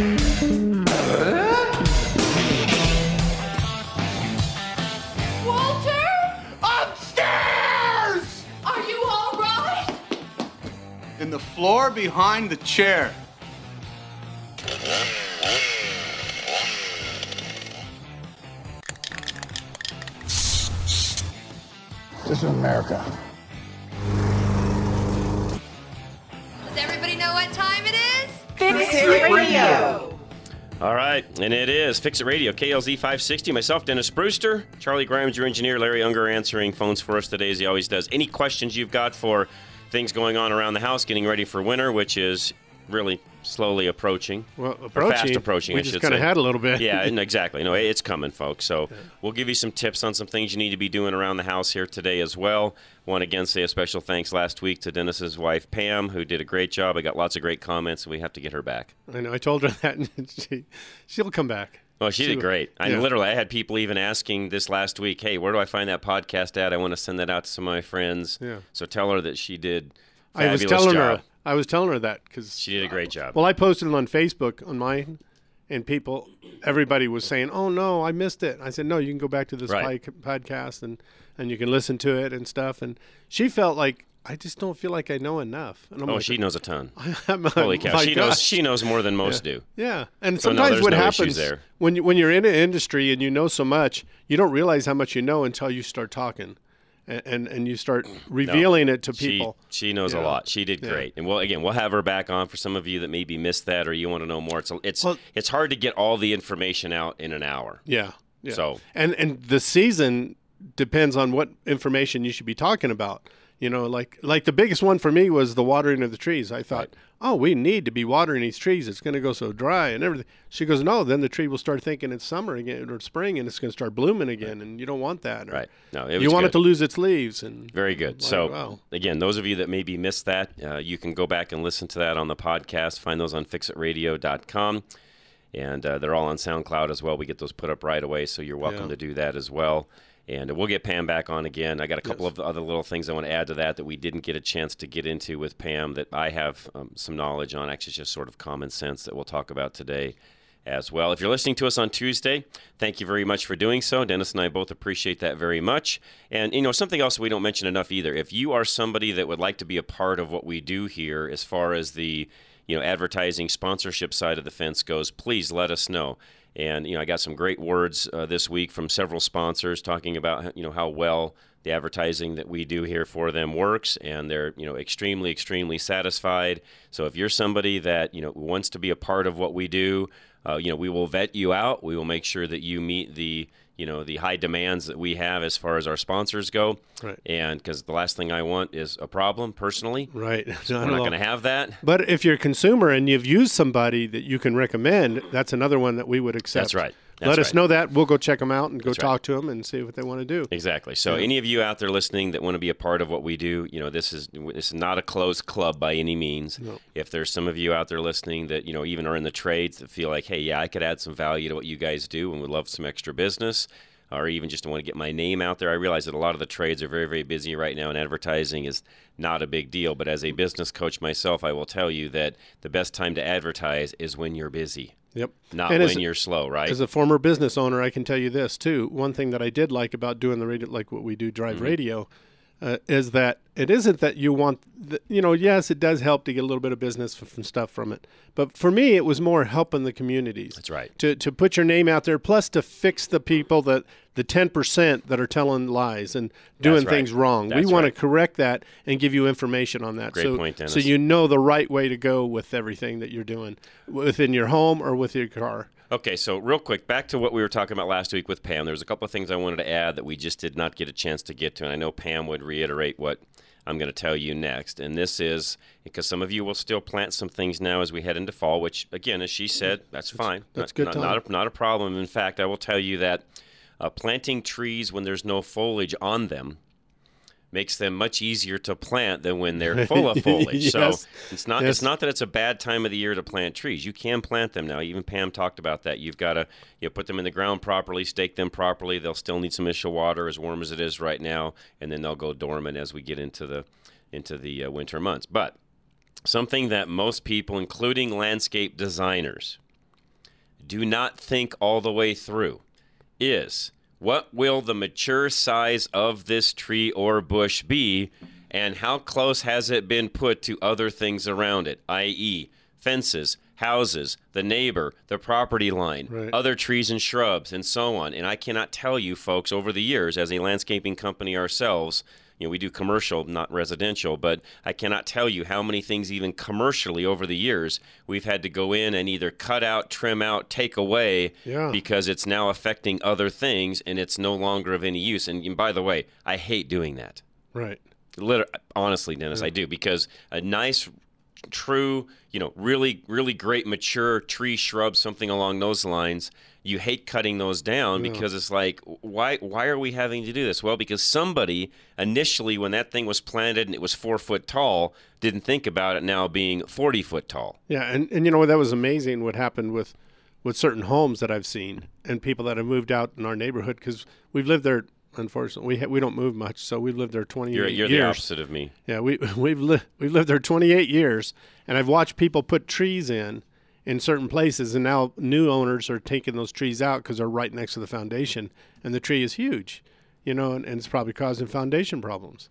In the floor behind the chair. This is America. Fix It Radio. All right, and it is Fix It Radio, KLZ 560. Myself, Dennis Brewster, Charlie Grimes, your engineer, Larry Unger answering phones for us today as he always does. Any questions you've got for things going on around the house, getting ready for winter, which is really slowly approaching. Well, approaching. fast approaching. We I just kind of had a little bit. yeah, exactly. No, it's coming, folks. So we'll give you some tips on some things you need to be doing around the house here today as well. Want to again say a special thanks last week to Dennis's wife Pam, who did a great job. I got lots of great comments, and we have to get her back. I know. I told her that, and she she'll come back. Well, she She did great. I yeah. literally, I had people even asking this last week, "Hey, where do I find that podcast at? I want to send that out to some of my friends." Yeah. So tell her that she did. I was telling job. her. I was telling her that because She did a great job. well, I posted it on Facebook on mine, and people, everybody was saying, "Oh no, I missed it." I said, "No, you can go back to this Right. podcast and and you can listen to it and stuff." And she felt like I just don't feel like I know enough. And I'm oh, like, she knows a ton. I'm Holy cow, "My she knows. She knows more than most do. Yeah, and So, no, sometimes there's what no happens there. when you, when you're in an industry and you know so much, you don't realize how much you know until you start talking, and and, and you start revealing it to people. She, she knows a lot. She did Yeah. great. And well, again, we'll have her back on for some of you that maybe missed that or you want to know more. It's it's Well- it's hard to get all the information out in an hour. yeah, yeah. So- and and the season depends on what information you should be talking about. You know, like like the biggest one for me was the watering of the trees. I thought, Right. oh, we need to be watering these trees. It's going to go so dry and everything. She goes, no, then the tree will start thinking it's summer again or spring, and it's going to start blooming again, and you don't want that. Or Right. No, it was you want good. it to lose its leaves, and Very good. Like, so, wow. again, those of you that maybe missed that, uh, you can go back and listen to that on the podcast. Find those on fixitradio.com. And uh, they're all on SoundCloud as well. We get those put up right away, so you're welcome Yeah. to do that as well. And we'll get Pam back on again. I got a couple of other little things I want to add to that that we didn't get a chance to get into with Pam that I have um, some knowledge on. Actually, just sort of common sense that we'll talk about today as well. If you're listening to us on Tuesday, thank you very much for doing so. Dennis and I both appreciate that very much. And you know, something else we don't mention enough either. If you are somebody that would like to be a part of what we do here as far as the, you know, advertising sponsorship side of the fence goes, please let us know. And you know, I got some great words uh, this week from several sponsors talking about you know how well the advertising that we do here for them works, and they're you know extremely extremely satisfied. So if you're somebody that you know wants to be a part of what we do, uh, you know we will vet you out. We will make sure that you meet the you know the high demands that we have as far as our sponsors go. Right. And because the last thing I want is a problem personally. right. We're not going to have that. But if you're a consumer and you've used somebody that you can recommend, that's another one that we would accept. That's right. That's Let us right. know that. We'll go check them out and go That's right. talk to them and see what they want to do. Exactly. So, any of you out there listening that want to be a part of what we do, you know, this is this is not a closed club by any means. If there's some of you out there listening that you know even are in the trades that feel like, hey, yeah, I could add some value to what you guys do, and would love some extra business, or even just want to get my name out there. I realize that a lot of the trades are very very busy right now, and advertising is not a big deal. But as a business coach myself, I will tell you that the best time to advertise is when you're busy, Yep. not And when you're slow. Right. As a former business owner, I can tell you this too. One thing that I did like about doing the radio, like what we do, drive Mm-hmm. radio, uh, is that it isn't that you want, the, you know, yes, it does help to get a little bit of business from stuff from it, but for me, it was more helping the communities. That's right. To to put your name out there, plus to fix the people that the ten percent that are telling lies and doing right. things wrong. we want right. to correct that and give you information on that. Great so, point, So you know the right way to go with everything that you're doing within your home or with your car. Okay, so real quick, back to what we were talking about last week with Pam. There was a couple of things I wanted to add that we just did not get a chance to get to, and I know Pam would reiterate what I'm going to tell you next. And this is because some of you will still plant some things now as we head into fall, which, again, as she said, that's fine. that's not, good Not, not, a, not a problem. In fact, I will tell you that uh, planting trees when there's no foliage on them makes them much easier to plant than when they're full of foliage. So it's not Yes. it's not that it's a bad time of the year to plant trees. You can plant them now. Even Pam talked about that. You've got to you know, put them in the ground properly, stake them properly. They'll still need some initial water, as warm as it is right now, and then they'll go dormant as we get into the into the uh, winter months. But something that most people, including landscape designers, do not think all the way through is what will the mature size of this tree or bush be, and how close has it been put to other things around it, i.e., fences, houses, the neighbor, the property line, Right. other trees and shrubs, and so on. And I cannot tell you, folks, over the years, as a landscaping company ourselves, you know, we do commercial, not residential, but I cannot tell you how many things, even commercially over the years, we've had to go in and either cut out, trim out, take away Yeah. because it's now affecting other things and it's no longer of any use. And, and by the way, I hate doing that. Right. Liter- honestly, Dennis, I do because a nice, true, you know, really, really great mature tree, shrub, something along those lines. You hate cutting those down because it's like, why? Why are we having to do this? Well, because somebody initially, when that thing was planted and it was four foot tall, didn't think about it now being forty foot tall. Yeah, and, and you know that was amazing what happened with with certain homes that I've seen and people that have moved out in our neighborhood because we've lived there. Unfortunately, we ha- we don't move much, so we've lived there twenty You're, eight you're the opposite of me. Yeah, we we've li- we've lived there 28 years, and I've watched people put trees in in certain places, and now new owners are taking those trees out because they're right next to the foundation, and the tree is huge, you know, and, and it's probably causing foundation problems.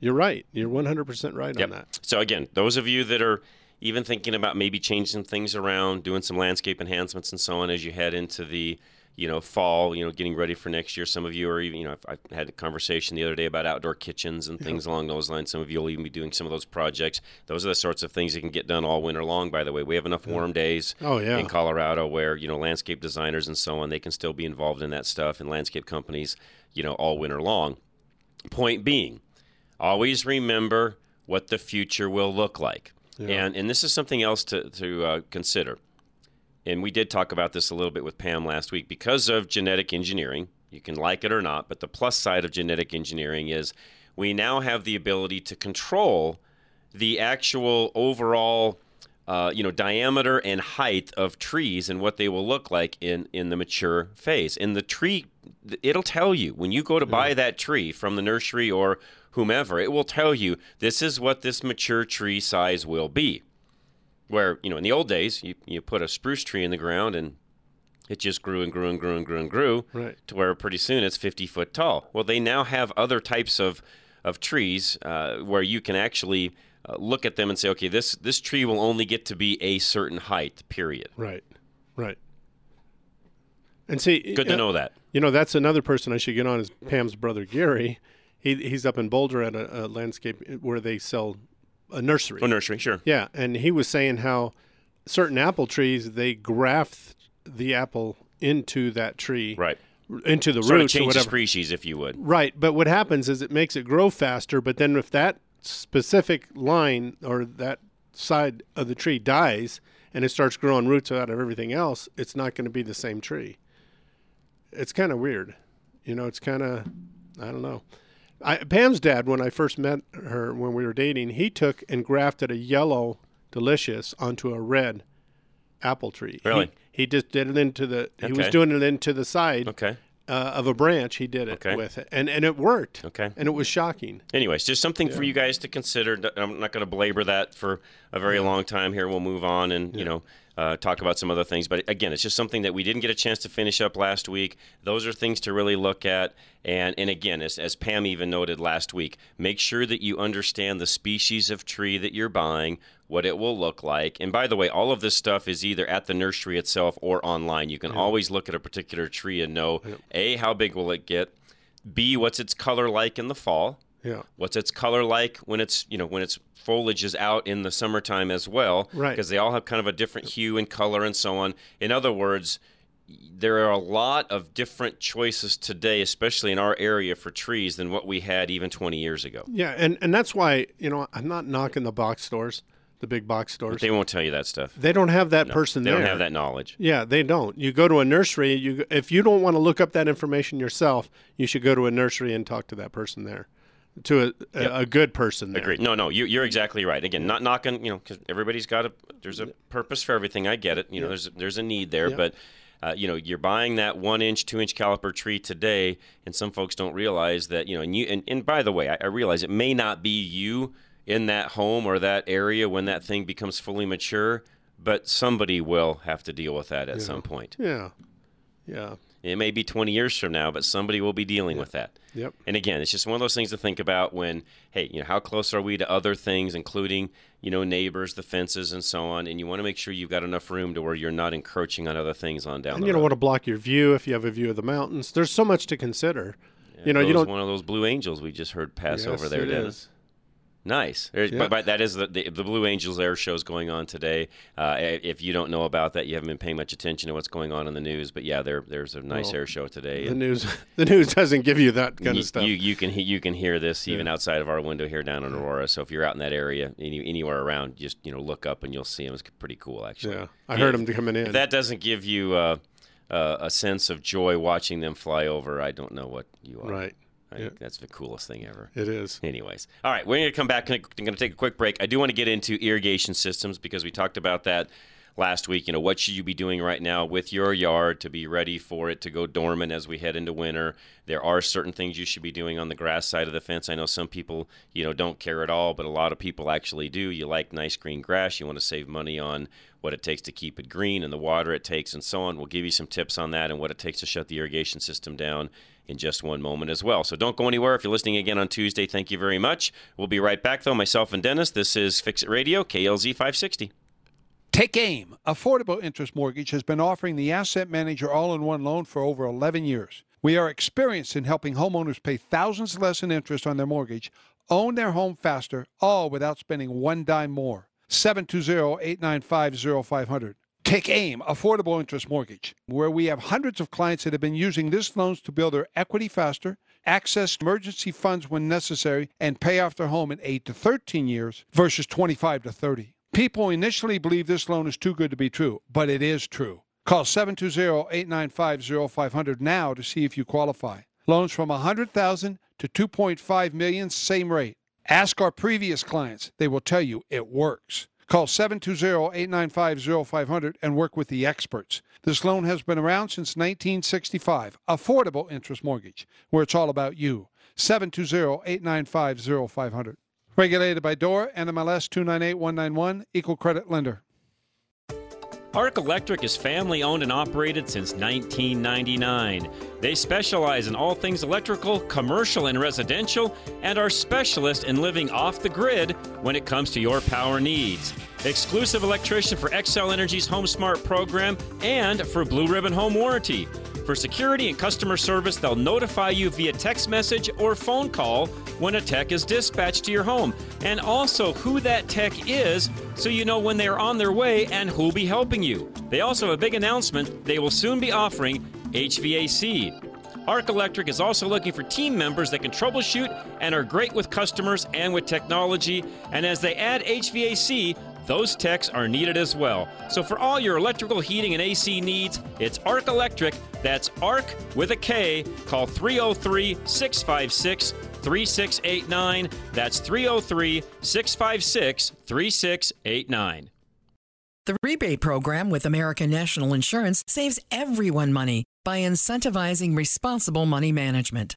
You're right. You're 100 percent right on that. So again, those of you that are even thinking about maybe changing things around, doing some landscape enhancements and so on as you head into the you know fall, you know, getting ready for next year. Some of you are even, you know, I've, I've had a conversation the other day about outdoor kitchens and things along those lines. Some of you will even be doing some of those projects. Those are the sorts of things that can get done all winter long. By the way, we have enough warm days Oh, yeah. in Colorado where you know landscape designers and so on they can still be involved in that stuff and landscape companies, you know, all winter long. Point being, always remember what the future will look like. And and this is something else to to uh, consider. And we did talk about this a little bit with Pam last week. Because of genetic engineering. You can like it or not, but the plus side of genetic engineering is we now have the ability to control the actual overall uh, you know diameter and height of trees and what they will look like in in the mature phase. And the tree it'll tell you when you go to buy that tree from the nursery or whomever it will tell you this is what this mature tree size will be where you know in the old days you, you put a spruce tree in the ground and it just grew and grew and grew and grew and grew Right. to where pretty soon it's 50 foot tall. Well, they now have other types of, of trees uh, where you can actually uh, look at them and say, okay, this, this tree will only get to be a certain height, period. Right. Right. And see, Good to uh, know that. You know, that's another person I should get on is Pam's brother Gary. He he's up in Boulder at a, a landscape where they sell a nursery. Oh, nursery, sure. Yeah, and he was saying how certain apple trees they graft the apple into that tree, Right. into the Sort of roots or change the whatever. species, if you would. Right, but what happens is it makes it grow faster. But then if that specific line or that side of the tree dies and it starts growing roots out of everything else, it's not going to be the same tree. It's kind of weird, you know. It's kind of I don't know. I, Pam's dad, when I first met her when we were dating, he took and grafted a yellow delicious onto a red apple tree. Really? He, he just did it into the. He was doing it into the side Okay. uh, of a branch. He did it Okay. with it, and and it worked. Okay. and it was shocking. Anyways, just something for you guys to consider. I'm not going to belabor that for a very long time here. We'll move on and, you know, uh, talk about some other things. But again, it's just something that we didn't get a chance to finish up last week. Those are things to really look at. And, and again, as, as Pam even noted last week, make sure that you understand the species of tree that you're buying, what it will look like. And by the way, all of this stuff is either at the nursery itself or online. You can always look at a particular tree and know A, how big will it get? B, what's its color like in the fall? Yeah, What's its color like when it's you know when its foliage is out in the summertime as well? Right. Because they all have kind of a different hue and color and so on. In other words, there are a lot of different choices today, especially in our area for trees, than what we had even 20 years ago. yeah, and and that's why you know I'm not knocking the box stores, the big box stores. They won't tell you that stuff. They don't have that person They there. don't have that knowledge. Yeah, they don't. You go to a nursery. You if you don't want to look up that information yourself, you should go to a nursery and talk to that person there, to a, a, a good person there. Agreed. No, no, you, you're exactly right. Again, not knocking, you know, because everybody's got a there's a purpose for everything. I get it. You know, there's there's a need there, Yeah. but uh, you know, you're buying that one inch, two inch caliper tree today, and some folks don't realize that. You know, and you and, and by the way, I, I realize it may not be you in that home or that area when that thing becomes fully mature. but somebody will have to deal with that at some point. Yeah. Yeah. It may be 20 years from now, but somebody will be dealing with that. Yep. And again, it's just one of those things to think about when, hey, you know, how close are we to other things, including, you know, neighbors, the fences, and so on. And you want to make sure you've got enough room to where you're not encroaching on other things on down And the you don't want to block your view if you have a view of the mountains. There's so much to consider. you know, you don't. one of those Blue Angels we just heard pass over Yes, there, it Dennis. is. Nice. Yeah. But, but that is the, the the Blue Angels air Show is going on today. Uh, if you don't know about that, you haven't been paying much attention to what's going on in the news. But yeah, there there's a nice Well, air show today. The news, the news doesn't give you that kind you, of stuff. You, you can you can hear this even outside of our window here down in Aurora. So if you're out in that area, any, anywhere around, just you know look up and you'll see them. It's pretty cool, actually. yeah, I heard them coming in. If that doesn't give you uh, uh, a sense of joy watching them fly over, I don't know what you are. right, I think that's the coolest thing ever. it is. Anyways, all right, we're going to come back. I'm going to take a quick break. I do want to get into irrigation systems because we talked about that last week. You know, what should you be doing right now with your yard to be ready for it to go dormant as we head into winter? There are certain things you should be doing on the grass side of the fence. I know some people, you know, don't care at all, but a lot of people actually do. You like nice green grass. You want to save money on what it takes to keep it green and the water it takes and so on. We'll give you some tips on that and what it takes to shut the irrigation system down in just one moment as well. So don't go anywhere. If you're listening again on Tuesday, thank you very much. We'll be right back, though. Myself and Dennis. This is Fix It Radio, KLZ 560. Take aim. Affordable Interest Mortgage has been offering the Asset Manager all in one loan for over 11 years. We are experienced in helping homeowners pay thousands less in interest on their mortgage, own their home faster, all without spending one dime more. 720 895 0500. Take AIM, Affordable Interest Mortgage, where we have hundreds of clients that have been using this loans to build their equity faster, access emergency funds when necessary, and pay off their home in 8 to 13 years versus 25 to 30. People initially believe this loan is too good to be true, but it is true. Call 720-895-0500 now to see if you qualify. Loans from 100,000 to 2.5 million, same rate. Ask our previous clients. They will tell you it works. Call 720-895-0500 and work with the experts. This loan has been around since 1965. Affordable interest mortgage, where it's all about you. 720-895-0500. Regulated by DOR, NMLS 298191, Equal Credit Lender. Ark Electric is family owned and operated since 1999. They specialize in all things electrical, commercial, and residential, and are specialists in living off the grid when it comes to your power needs. Exclusive electrician for Xcel Energy's Home Smart program and for Blue Ribbon Home Warranty. For security and customer service, they'll notify you via text message or phone call when a tech is dispatched to your home, and also who that tech is so you know when they are on their way and who'll be helping you. They also have a big announcement they will soon be offering HVAC. Ark Electric is also looking for team members that can troubleshoot and are great with customers and with technology. And as they add HVAC, those techs are needed as well. So for all your electrical heating and AC needs, it's Ark Electric. That's Ark with a K. Call 303 656 3689. That's 303 656 3689. The rebate program with American National Insurance saves everyone money by incentivizing responsible money management.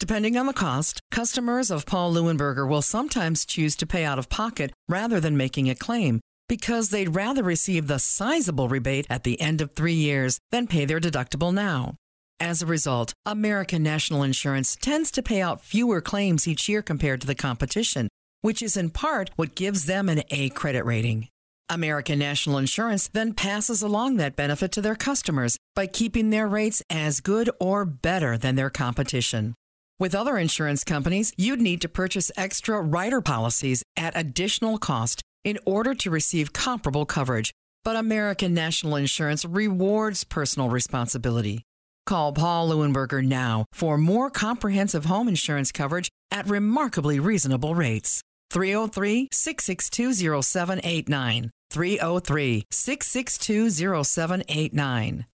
Depending on the cost, customers of Paul Leuenberger will sometimes choose to pay out of pocket rather than making a claim because they'd rather receive the sizable rebate at the end of three years than pay their deductible now. As a result, American National Insurance tends to pay out fewer claims each year compared to the competition, which is in part what gives them an A credit rating. American National Insurance then passes along that benefit to their customers by keeping their rates as good or better than their competition. With other insurance companies, you'd need to purchase extra rider policies at additional cost in order to receive comparable coverage. But American National Insurance rewards personal responsibility. Call Paul Leuenberger now for more comprehensive home insurance coverage at remarkably reasonable rates. 303 662 0789. 303 662 0789.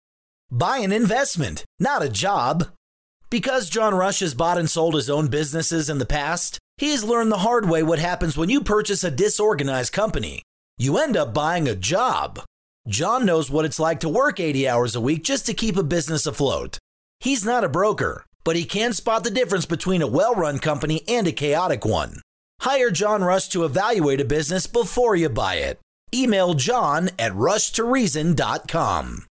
Buy an investment, not a job. Because John Rush has bought and sold his own businesses in the past, he has learned the hard way what happens when you purchase a disorganized company. You end up buying a job. John knows what it's like to work 80 hours a week just to keep a business afloat. He's not a broker, but he can spot the difference between a well run company and a chaotic one. Hire John Rush to evaluate a business before you buy it. Email john at rushtoreason.com.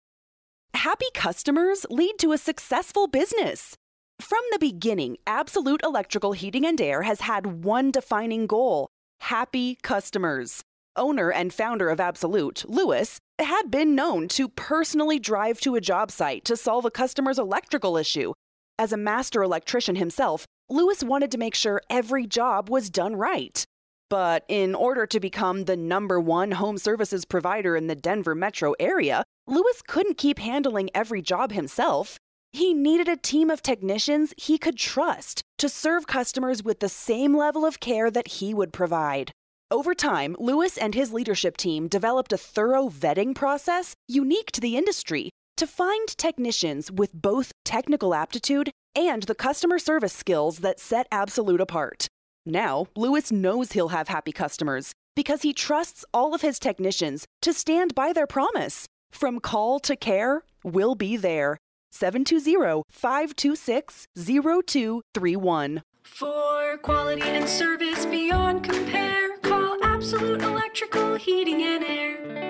Happy customers lead to a successful business. From the beginning, Absolute Electrical Heating and Air has had one defining goal happy customers. Owner and founder of Absolute, Lewis, had been known to personally drive to a job site to solve a customer's electrical issue. As a master electrician himself, Lewis wanted to make sure every job was done right. But in order to become the number one home services provider in the Denver metro area, Lewis couldn't keep handling every job himself. He needed a team of technicians he could trust to serve customers with the same level of care that he would provide. Over time, Lewis and his leadership team developed a thorough vetting process unique to the industry to find technicians with both technical aptitude and the customer service skills that set Absolute apart. Now, Lewis knows he'll have happy customers because he trusts all of his technicians to stand by their promise. From call to care, we'll be there. 720 526 0231. For quality and service beyond compare, call Absolute Electrical Heating and Air.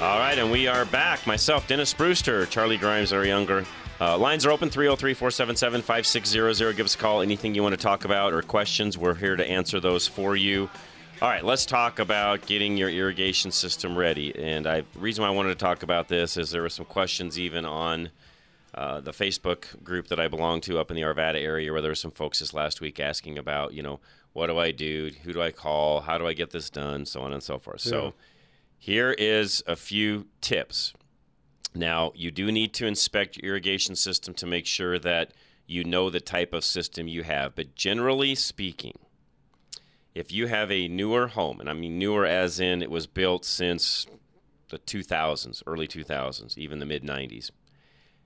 All right, and we are back. Myself, Dennis Brewster, Charlie Grimes, Larry Unger. Uh, lines are open 303 477 5600. Give us a call. Anything you want to talk about or questions, we're here to answer those for you. All right, let's talk about getting your irrigation system ready. And I, the reason why I wanted to talk about this is there were some questions even on uh, the Facebook group that I belong to up in the Arvada area, where there were some folks this last week asking about, you know, what do I do? Who do I call? How do I get this done? So on and so forth. Yeah. So here is a few tips. Now, you do need to inspect your irrigation system to make sure that you know the type of system you have. But generally speaking, if you have a newer home, and I mean newer as in it was built since the 2000s, early 2000s, even the mid 90s,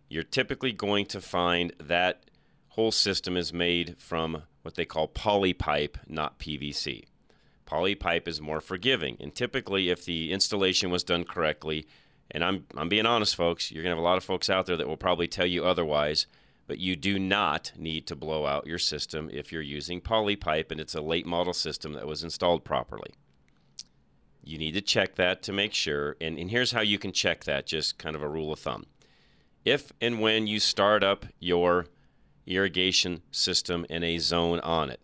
you're typically going to find that whole system is made from what they call poly pipe, not PVC. Poly pipe is more forgiving, and typically, if the installation was done correctly, and I'm I'm being honest, folks, you're gonna have a lot of folks out there that will probably tell you otherwise. But you do not need to blow out your system if you're using poly pipe and it's a late model system that was installed properly. You need to check that to make sure. And, and here's how you can check that, just kind of a rule of thumb. If and when you start up your irrigation system in a zone on it,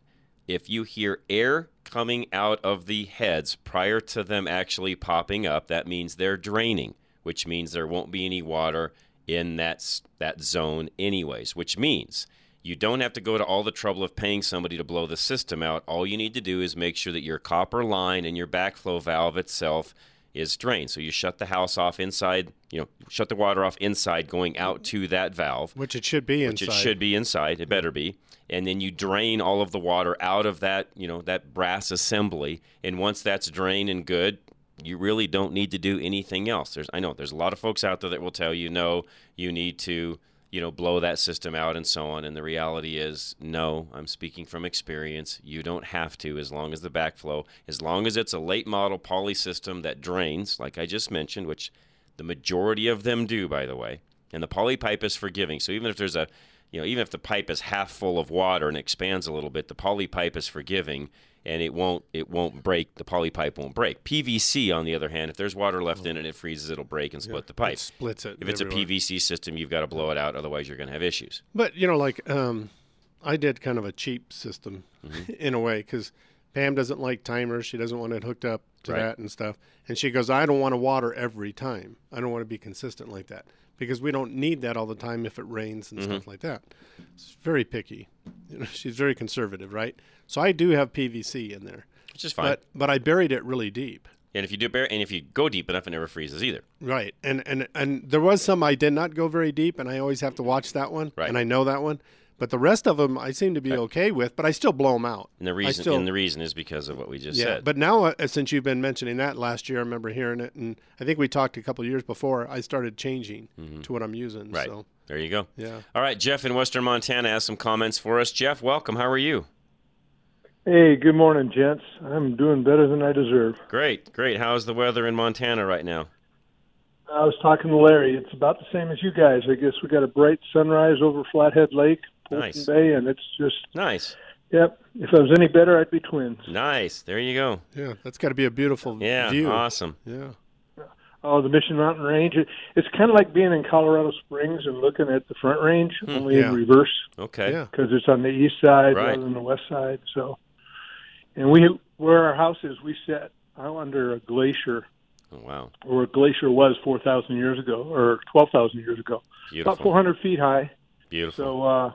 if you hear air coming out of the heads prior to them actually popping up, that means they're draining, which means there won't be any water in that that zone anyways, which means you don't have to go to all the trouble of paying somebody to blow the system out. All you need to do is make sure that your copper line and your backflow valve itself is drained. So you shut the house off inside, you know, shut the water off inside going out to that valve, which it should be which inside. it should be inside. It better be. And then you drain all of the water out of that, you know, that brass assembly. And once that's drained and good, you really don't need to do anything else. There's I know there's a lot of folks out there that will tell you no, you need to, you know, blow that system out and so on. And the reality is no, I'm speaking from experience. You don't have to as long as the backflow, as long as it's a late model poly system that drains, like I just mentioned, which the majority of them do by the way. And the poly pipe is forgiving. So even if there's a you know, even if the pipe is half full of water and expands a little bit, the poly pipe is forgiving and it won't it won't break. The poly pipe won't break. PVC, on the other hand, if there's water left in it, and it freezes. It'll break and split Yeah, the pipe. it splits it If it's everywhere. a PVC system, you've got to blow it out. Otherwise, you're going to have issues. But you know, like um, I did kind of a cheap system Mm-hmm. in a way because Pam doesn't like timers. She doesn't want it hooked up to Right. that and stuff. And she goes, I don't want to water every time. I don't want to be consistent like that because we don't need that all the time if it rains and stuff Mhm. like that. It's very picky. You know, she's very conservative, right? So I do have PVC in there, Which is fine. but but I buried it really deep. And if you do bear, and if you go deep enough, it never freezes either. Right, and and and there was some I did not go very deep, and I always have to watch that one, Right. and I know that one. But the rest of them I seem to be okay with, but I still blow them out. And the reason, still, and the reason is because of what we just yeah. said. But now, uh, since you've been mentioning that last year, I remember hearing it, and I think we talked a couple of years before. I started changing to what I'm using. Mm-hmm. right So there you go. yeah, All right, Jeff in Western Montana has some comments for us. Jeff, welcome. How are you? Hey, good morning, gents. I'm doing better than I deserve. Great, great. How's the weather in Montana right now? I was talking to Larry. It's about the same as you guys. I guess we got a bright sunrise over Flathead Lake, Polson Nice. Bay, and it's just Nice. Yep. If I was any better, I'd be twins. Nice. There you go. Yeah, that's got to be a beautiful Yeah, view. awesome. Yeah. Oh, the Mission Mountain Range. It, it's kind of like being in Colorado Springs and looking at the Front Range, only Yeah. in reverse Okay. Yeah. because it's on the east side Right. rather than the west side. So, and we where our house is, we sit out under a glacier, Oh, wow. where a glacier was four thousand years ago or twelve thousand years ago, Beautiful. about four hundred feet high. Beautiful. So, uh,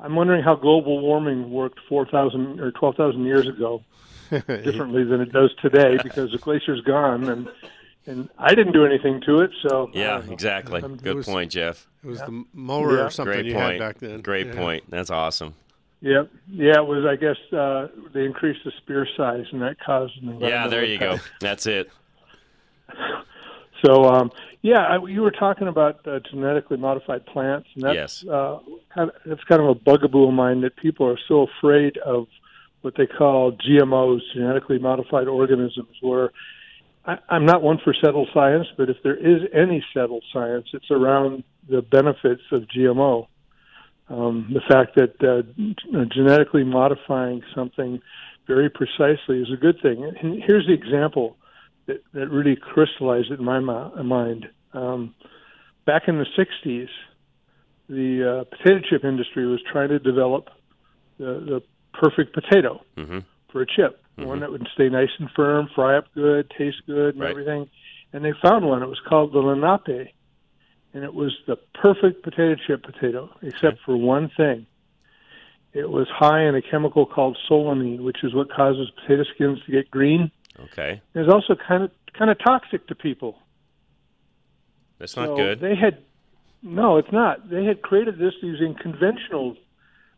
I'm wondering how global warming worked four thousand or twelve thousand years ago differently than it does today because the glacier's gone and and I didn't do anything to it. So yeah, don't know. exactly. Um, Good was- point, Jeff. It was the mower Yeah. or something Great you point. had back then. Great Yeah. point. That's awesome. Yep. Yeah, it was. I guess uh, they increased the spear size, and that caused an Yeah, there you go. That's it. So, um, yeah, I, you were talking about uh, genetically modified plants, and that's Yes. uh, kind of, that's kind of a bugaboo of mine that people are so afraid of what they call GMOs, genetically modified organisms. Where I, I'm not one for settled science, but if there is any settled science, it's around the benefits of GMO. Um, the fact that uh, g- genetically modifying something very precisely is a good thing. And here's the example that, that really crystallized it in my mi- mind. Um, back in the 60s, the uh, potato chip industry was trying to develop the, the perfect potato hmm for a chip, one that would stay nice and firm, fry up good, taste good, and Right. everything. And they found one. It was called the Lenape, and it was the perfect potato chip potato, except for one thing. It was high in a chemical called solanine, which is what causes potato skins to get green. Okay. It's also kind of kind of toxic to people. That's not So good. They had no, it's not. They had created this using conventional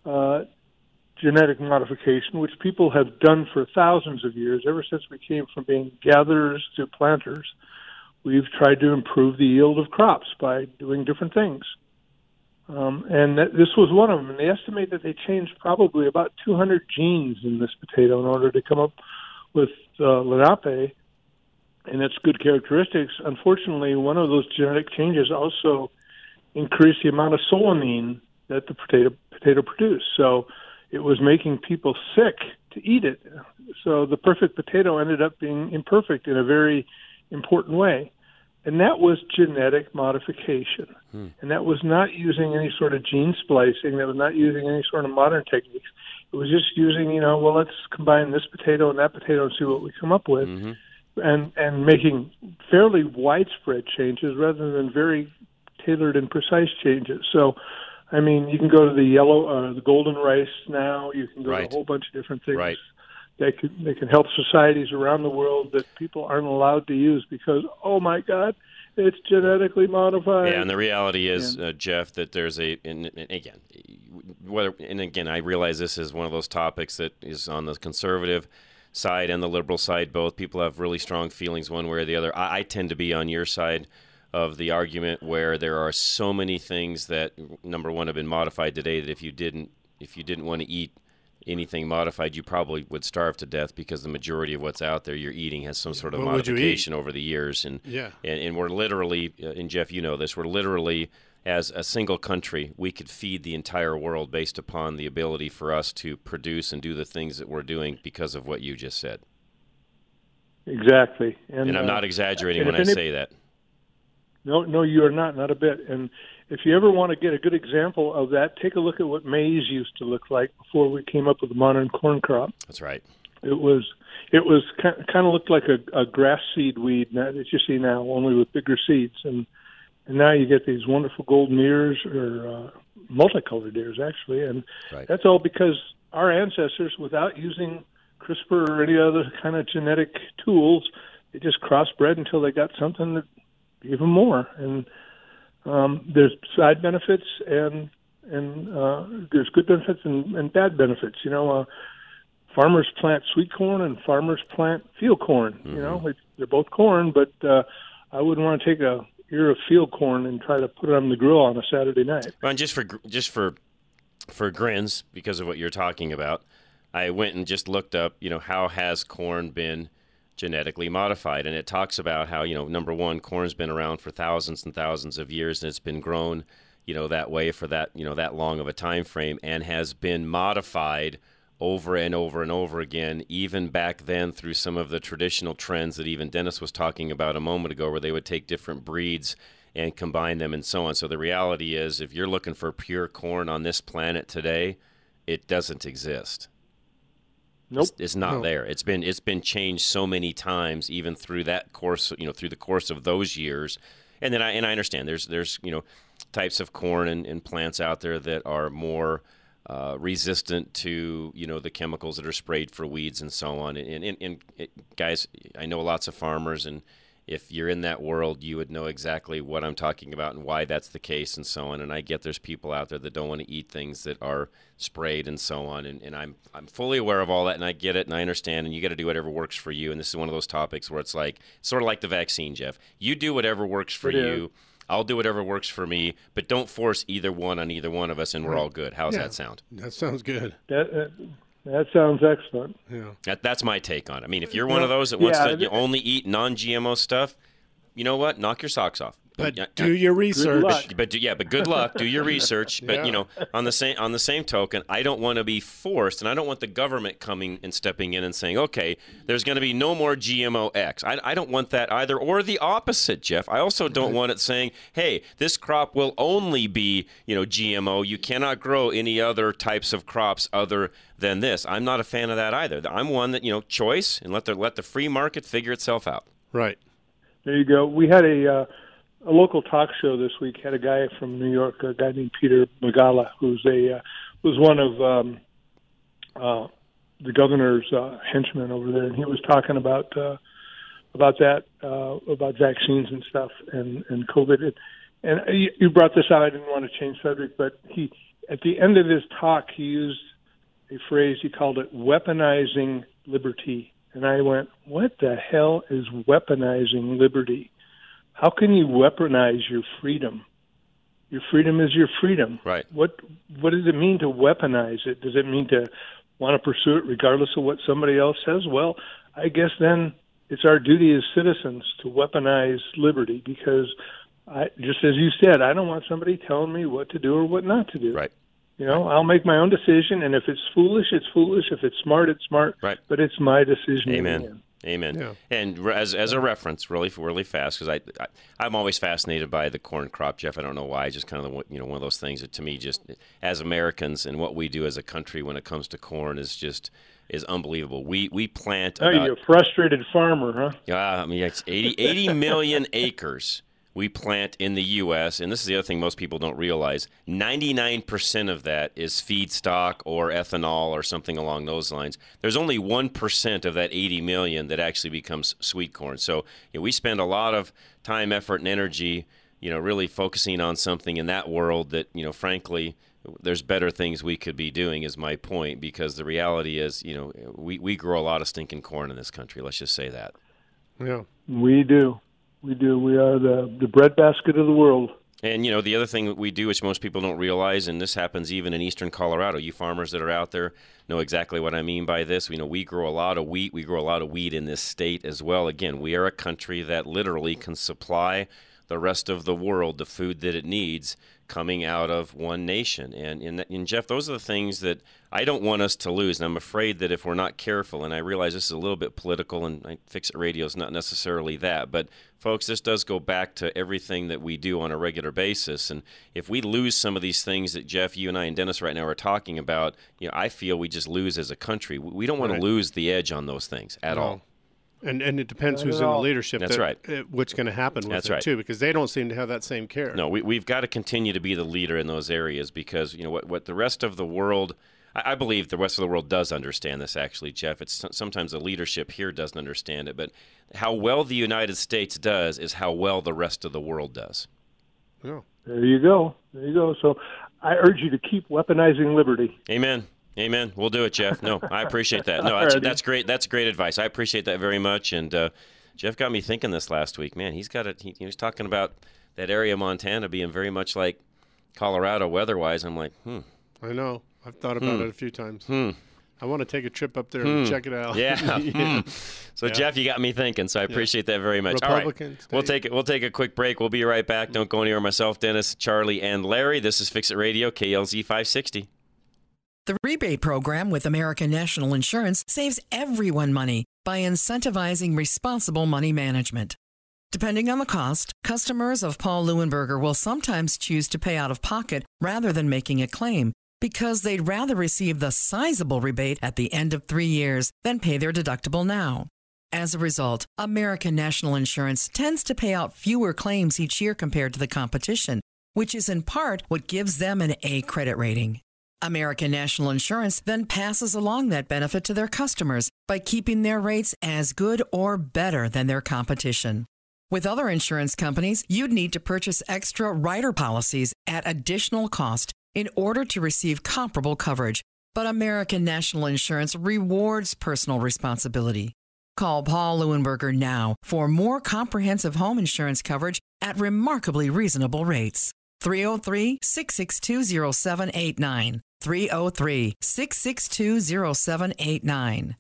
uh, genetic modification, which people have done for thousands of years. Ever since we came from being gatherers to planters, we've tried to improve the yield of crops by doing different things. Um, and that, this was one of them. And they estimate that they changed probably about 200 genes in this potato in order to come up with uh, Lenape and its good characteristics. Unfortunately, one of those genetic changes also increased the amount of solanine that the potato potato produced. So it was making people sick to eat it. So the perfect potato ended up being imperfect in a very important way. And that was genetic modification. And that was not using any sort of gene splicing, that was not using any sort of modern techniques. It was just using, you know, well, let's combine this potato and that potato and see what we come up with hmm and and making fairly widespread changes rather than very tailored and precise changes. So, I mean, you can go to the yellow, uh, the golden rice now. You can go Right. to a whole bunch of different things. Right. They can they can help societies around the world that people aren't allowed to use because oh my God, it's genetically modified. Yeah, and the reality is, uh, Jeff, that there's a, and, and again, whether, and again, I realize this is one of those topics that is on the conservative side and the liberal side. Both people have really strong feelings one way or the other. I, I tend to be on your side of the argument where there are so many things that number one have been modified today that if you didn't, if you didn't want to eat anything modified, you probably would starve to death because the majority of what's out there you're eating has some sort of What would you eat? modification over the years. And Yeah. and, and we're literally, uh, and Jeff, you know this, we're literally, as a single country, we could feed the entire world based upon the ability for us to produce and do the things that we're doing because of what you just said. exactly. And, And I'm uh, not exaggerating and when I if any- say that. No, no, you are not, not a bit. And if you ever want to get a good example of that, take a look at what maize used to look like before we came up with the modern corn crop. That's right. It was, it was kind of looked like a, a grass seed weed that you see now, only with bigger seeds. And and now you get these wonderful golden ears or uh, multicolored ears, actually. And Right. that's all because our ancestors, without using CRISPR or any other kind of genetic tools, they just crossbred until they got something that gave them more. And um, there's side benefits and and uh, there's good benefits and, and bad benefits. You know, uh, farmers plant sweet corn and farmers plant field corn. You know, it, they're both corn, but uh, I wouldn't want to take a ear of field corn and try to put it on the grill on a Saturday night. Well, and just for just for for grins, because of what you're talking about, I went and just looked up. You know, how has corn been genetically modified? And it talks about how you know, number one, corn's been around for thousands and thousands of years, and it's been grown, you know, that way for that you know that long of a time frame, and has been modified over and over and over again, even back then through some of the traditional trends that even Dennis was talking about a moment ago, where they would take different breeds and combine them and so on. So the reality is, if you're looking for pure corn on this planet today, it doesn't exist. Nope. It's, it's not No. there. It's been it's been changed so many times, even through that course, you know, through the course of those years. And then I and I understand there's there's you know types of corn and, and plants out there that are more uh, resistant to you know the chemicals that are sprayed for weeds and so on. And, and, and it, guys, I know lots of farmers, and if you're in that world, you would know exactly what I'm talking about and why that's the case and so on. And I get there's people out there that don't want to eat things that are sprayed and so on. And, and I'm I'm fully aware of all that, and I get it, and I understand. And you got to do whatever works for you. And this is one of those topics where it's like sort of like the vaccine, Jeff. You do whatever works for It is. you. I'll do whatever works for me, but don't force either one on either one of us, and we're all good. How's Yeah. that sound? That sounds good. That, that, that sounds excellent. Yeah. That, that's my take on it. I mean, if you're one of those that wants Yeah, to you only eat non-GMO stuff, you know what? Knock your socks off. But Yeah, do your research. But, but do- yeah, but good luck. Do your research. But Yeah. you know, on the same on the same token, I don't want to be forced, and I don't want the government coming and stepping in and saying, "Okay, there's going to be no more GMO X." I, I don't want that either, or the opposite, Jeff. I also don't want it saying, "Hey, this crop will only be you know GMO. You cannot grow any other types of crops other than this." I'm not a fan of that either. I'm one that you know, choice and let the let the free market figure itself out. Right. There you go. We had a uh, a local talk show this week. Had a guy from New York, a guy named Peter Magala, who's a uh, was one of um, uh, the governor's uh, henchmen over there, and he was talking about uh, about that uh, about vaccines and stuff and and COVID. And, and you- brought this out. I didn't want to change subject, but he at the end of his talk he used a phrase. He called it weaponizing liberty. And I went, what the hell is weaponizing liberty? How can you weaponize your freedom? Your freedom is your freedom. Right. What What does it mean to weaponize it? Does it mean to want to pursue it regardless of what somebody else says? Well, I guess then it's our duty as citizens to weaponize liberty because, I, just as you said, I don't want somebody telling me what to do or what not to do. Right. You know, I'll make my own decision, and if it's foolish, it's foolish. If it's smart, it's smart. Right. But it's my decision. Amen. Amen. Yeah. And as, as a reference, really really fast, because I, I I'm always fascinated by the corn crop, Jeff. I don't know why. Just kind of the, one- you know one of those things that to me, just as Americans and what we do as a country when it comes to corn is just is unbelievable. We we plant Oh, about you're a frustrated farmer, huh? yeah, I mean, it's 80, 80 million acres we plant in the U.S., and this is the other thing most people don't realize 99% of that is feedstock or ethanol or something along those lines. There's only 1% of that 80 million that actually becomes sweet corn. So you know, we spend a lot of time, effort, and energy, you know, really focusing on something in that world that, you know, frankly, there's better things we could be doing is my point because the reality is you know we, we grow a lot of stinking corn in this country let's just say that Yeah. We do. We do. We are the the breadbasket of the world. And you know the other thing that we do, which most people don't realize, and this happens even in eastern Colorado. You farmers that are out there know exactly what I mean by this. We know we grow a lot of wheat. We grow a lot of wheat in this state as well. Again, we are a country that literally can supply the rest of the world the food that it needs coming out of one nation. And, and, and Jeff, those are the things that I don't want us to lose. And I'm afraid that if we're not careful, and I realize this is a little bit political, and I, Fix It Radio is not necessarily that, but folks, this does go back to everything that we do on a regular basis. And if we lose some of these things that Jeff, you and I, and Dennis right now are talking about, you know, I feel we just lose as a country. We we don't want Right. to lose the edge on those things at No. all. And and it depends who's in the leadership. That's that- right. uh, what's going to happen with That's it right. too, because they don't seem to have that same care. No, we, we've got to continue to be the leader in those areas because you know what, what the rest of the world. I, I believe the rest of the world does understand this. Actually, Jeff, it's sometimes the leadership here doesn't understand it, but how well the United States does is how well the rest of the world does. Yeah. There you go. There you go. So I urge you to keep weaponizing liberty. Amen. Amen. We'll do it, Jeff. No, I appreciate that. No, that's, that's great. That's great advice. I appreciate that very much. And uh, Jeff got me thinking this last week. Man, he's got it. He, he was talking about that area of Montana being very much like Colorado weather-wise. I'm like, hmm. I know. I've thought about Hmm. it a few times. Hmm. I want to take a trip up there Hmm. and check it out. Yeah. Hmm. So Yeah. Jeff, you got me thinking. So I appreciate that very much. Republican All right. We'll take it. We'll take a quick break. We'll be right back. Don't go anywhere. Myself, Dennis, Charlie, and Larry. This is Fix It Radio, KLZ 560. The rebate program with American National Insurance saves everyone money by incentivizing responsible money management. Depending on the cost, customers of Paul Leuenberger will sometimes choose to pay out of pocket rather than making a claim because they'd rather receive the sizable rebate at the end of three years than pay their deductible now. As a result, American National Insurance tends to pay out fewer claims each year compared to the competition, which is in part what gives them an A credit rating. American National Insurance then passes along that benefit to their customers by keeping their rates as good or better than their competition. With other insurance companies, you'd need to purchase extra rider policies at additional cost in order to receive comparable coverage. But American National Insurance rewards personal responsibility. Call Paul Leuenberger now for more comprehensive home insurance coverage at remarkably reasonable rates. 303 662 0789. 303 662 0789.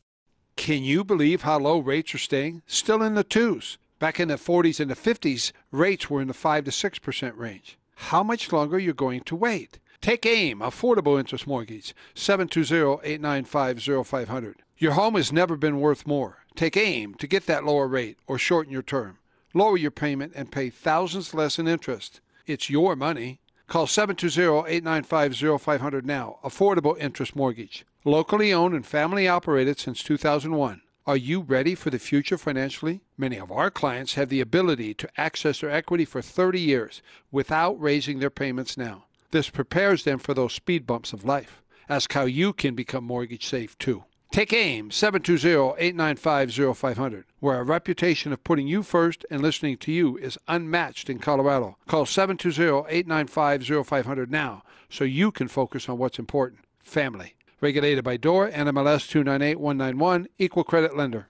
Can you believe how low rates are staying? Still in the twos. Back in the 40s and the 50s, rates were in the 5 to 6% range. How much longer are you going to wait? Take AIM, Affordable Interest Mortgage, 720-895-0500. Your home has never been worth more. Take AIM to get that lower rate or shorten your term. Lower your payment and pay thousands less in interest. It's your money. Call 720-895-0500 now. Affordable Interest Mortgage. Locally owned and family operated since 2001. Are you ready for the future financially? Many of our clients have the ability to access their equity for 30 years without raising their payments now. This prepares them for those speed bumps of life. Ask how you can become mortgage safe too. Take AIM 720-895-0500, where our reputation of putting you first and listening to you is unmatched in Colorado. Call 720-895-0500 now so you can focus on what's important, family. Regulated by DORA, NMLS 298191, Equal Credit Lender.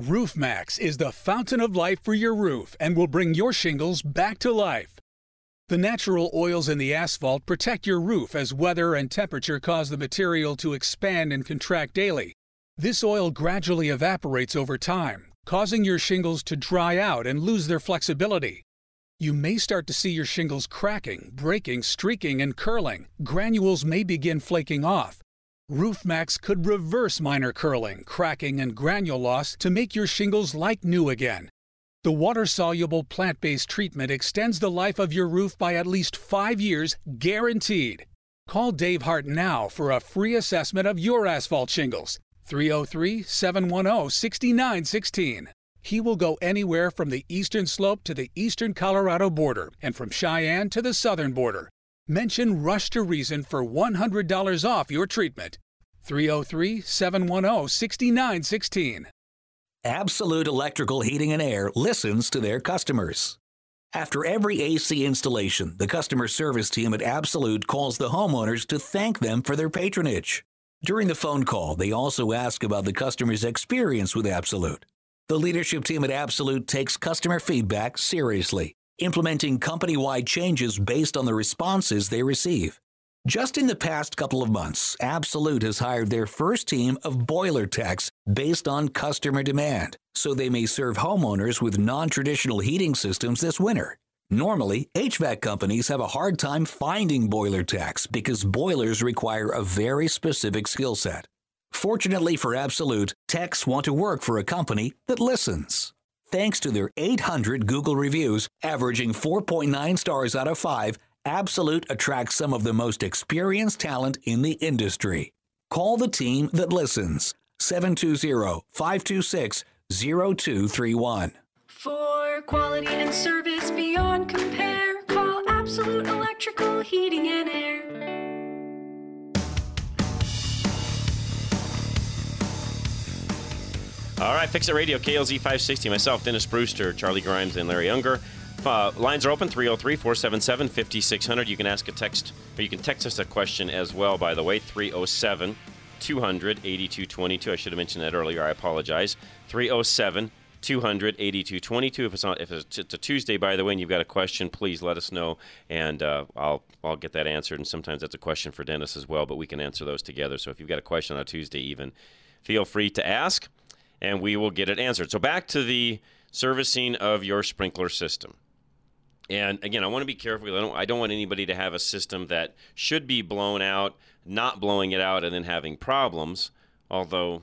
RoofMax is the fountain of life for your roof and will bring your shingles back to life. The natural oils in the asphalt protect your roof as weather and temperature cause the material to expand and contract daily. This oil gradually evaporates over time, causing your shingles to dry out and lose their flexibility. You may start to see your shingles cracking, breaking, streaking, and curling. Granules may begin flaking off. RoofMax could reverse minor curling, cracking, and granule loss to make your shingles like new again. The water soluble plant based treatment extends the life of your roof by at least five years, guaranteed. Call Dave Hart now for a free assessment of your asphalt shingles. 303 710 6916. He will go anywhere from the eastern slope to the eastern Colorado border and from Cheyenne to the southern border. Mention Rush to Reason for $100 off your treatment. 303 710 6916. Absolute Electrical Heating and Air listens to their customers. After every AC installation, the customer service team at Absolute calls the homeowners to thank them for their patronage. During the phone call, they also ask about the customer's experience with Absolute. The leadership team at Absolute takes customer feedback seriously, implementing company wide changes based on the responses they receive. Just in the past couple of months, Absolute has hired their first team of boiler techs based on customer demand, so they may serve homeowners with non traditional heating systems this winter. Normally, HVAC companies have a hard time finding boiler techs because boilers require a very specific skill set. Fortunately for Absolute, techs want to work for a company that listens. Thanks to their 800 Google reviews, averaging 4.9 stars out of 5, Absolute attracts some of the most experienced talent in the industry. Call the team that listens 720 526 0231. For quality and service beyond compare, call Absolute Electrical Heating and Air. All right, Fix It Radio, KLZ 560. Myself, Dennis Brewster, Charlie Grimes, and Larry Unger. Uh, lines are open 303 477 5600. You can ask a text, or you can text us a question as well, by the way. 307 200 8222. I should have mentioned that earlier. I apologize. 307 200 8222. If it's not, if it's, a Tuesday, by the way, and you've got a question, please let us know, and uh, I'll I'll get that answered. And sometimes that's a question for Dennis as well, but we can answer those together. So if you've got a question on a Tuesday, even feel free to ask, and we will get it answered. So back to the servicing of your sprinkler system. And again, I want to be careful. I don't, I don't want anybody to have a system that should be blown out, not blowing it out, and then having problems. Although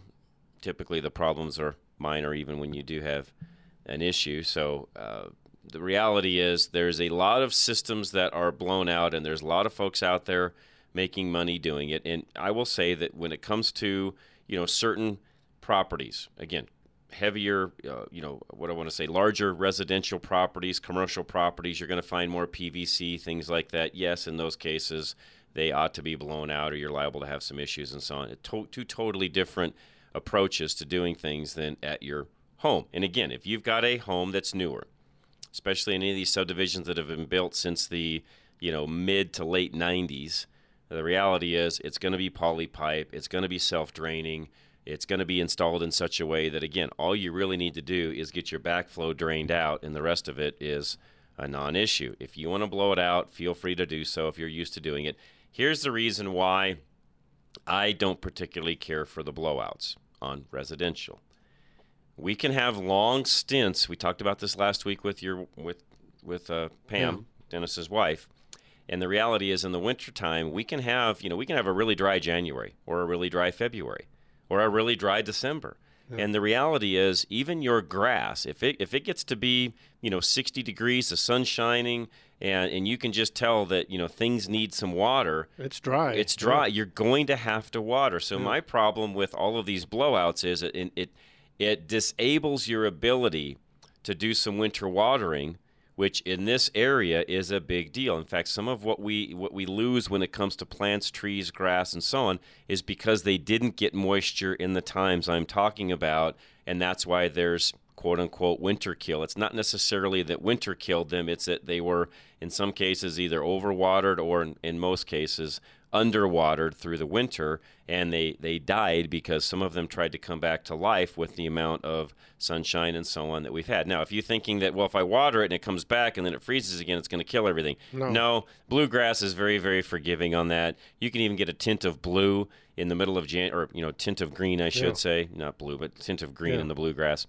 typically the problems are minor, even when you do have an issue. So uh, the reality is there's a lot of systems that are blown out, and there's a lot of folks out there making money doing it. And I will say that when it comes to you know certain properties, again, heavier, uh, you know, what I want to say, larger residential properties, commercial properties, you're going to find more PVC, things like that. Yes, in those cases, they ought to be blown out or you're liable to have some issues and so on. To- two totally different approaches to doing things than at your home. And again, if you've got a home that's newer, especially in any of these subdivisions that have been built since the, you know, mid to late 90s, the reality is it's going to be poly pipe, it's going to be self-draining it's going to be installed in such a way that, again, all you really need to do is get your backflow drained out, and the rest of it is a non issue. If you want to blow it out, feel free to do so if you're used to doing it. Here's the reason why I don't particularly care for the blowouts on residential. We can have long stints. We talked about this last week with your with with uh, Pam, mm. Dennis's wife. And the reality is, in the wintertime, we can have you know we can have a really dry January or a really dry February or a really dry December. Yeah. And the reality is, even your grass, if it if it gets to be you know 60 degrees, the sun shining, and and you can just tell that you know things need some water. It's dry. It's dry. Yeah. You're going to have to water. So yeah. my problem with all of these blowouts is it it it disables your ability to do some winter watering which in this area is a big deal. In fact, some of what we what we lose when it comes to plants, trees, grass, and so on is because they didn't get moisture in the times I'm talking about, and that's why there's quote unquote winter kill. It's not necessarily that winter killed them, it's that they were in some cases either overwatered or in, in most cases underwatered through the winter and they, they died because some of them tried to come back to life with the amount of sunshine and so on that we've had. Now, if you're thinking that, well, if I water it and it comes back and then it freezes again, it's going to kill everything. No. no, bluegrass is very, very forgiving on that. You can even get a tint of blue in the middle of Jan, or you know, tint of green, I should yeah. say, not blue, but tint of green yeah. in the bluegrass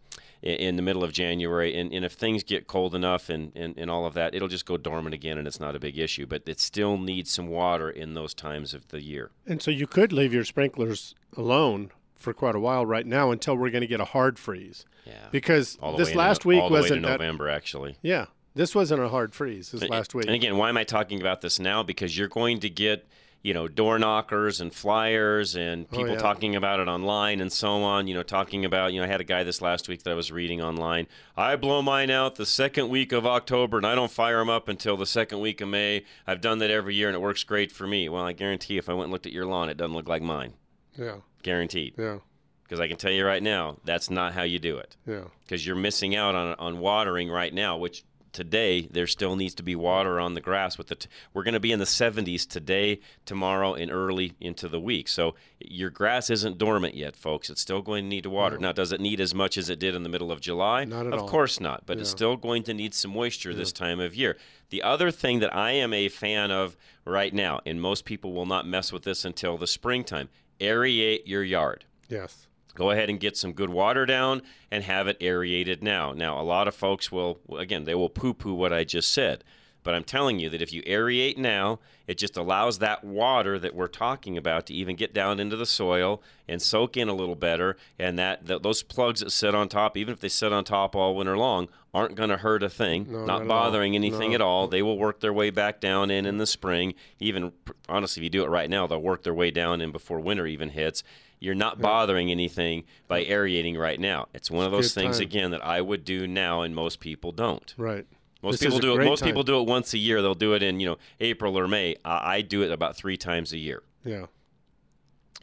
in, in, the middle of January. And, and if things get cold enough and, and, and all of that, it'll just go dormant again, and it's not a big issue. But it still needs some water in those times of the year. And so you could leave your sprinklers alone for quite a while right now until we're going to get a hard freeze. Yeah. Because this last into, week wasn't November actually. Yeah. This wasn't a hard freeze this last week. And again, why am I talking about this now? Because you're going to get you know, door knockers and flyers and oh, people oh, yeah. talking about it online and so on. You know, talking about, you know, I had a guy this last week that I was reading online. I blow mine out the second week of October and I don't fire them up until the second week of May. I've done that every year and it works great for me. Well, I guarantee if I went and looked at your lawn, it doesn't look like mine. Yeah. Guaranteed. Yeah. Because I can tell you right now, that's not how you do it. Yeah. Because you're missing out on, on watering right now, which today there still needs to be water on the grass with the t- we're going to be in the 70s today tomorrow and early into the week so your grass isn't dormant yet folks it's still going to need to water no. now does it need as much as it did in the middle of july not at of all. course not but yeah. it's still going to need some moisture yeah. this time of year the other thing that i am a fan of right now and most people will not mess with this until the springtime aerate your yard yes go ahead and get some good water down and have it aerated now. Now, a lot of folks will, again, they will poo poo what I just said. But I'm telling you that if you aerate now, it just allows that water that we're talking about to even get down into the soil and soak in a little better. And that, those plugs that sit on top, even if they sit on top all winter long, aren't going to hurt a thing, no, not, not bothering all. anything no. at all. They will work their way back down in in the spring. Even honestly, if you do it right now, they'll work their way down in before winter even hits you're not bothering anything by aerating right now. It's one of those things time. again that I would do now, and most people don't. Right. Most this people do it. Most time. people do it once a year. They'll do it in you know April or May. I, I do it about three times a year. Yeah.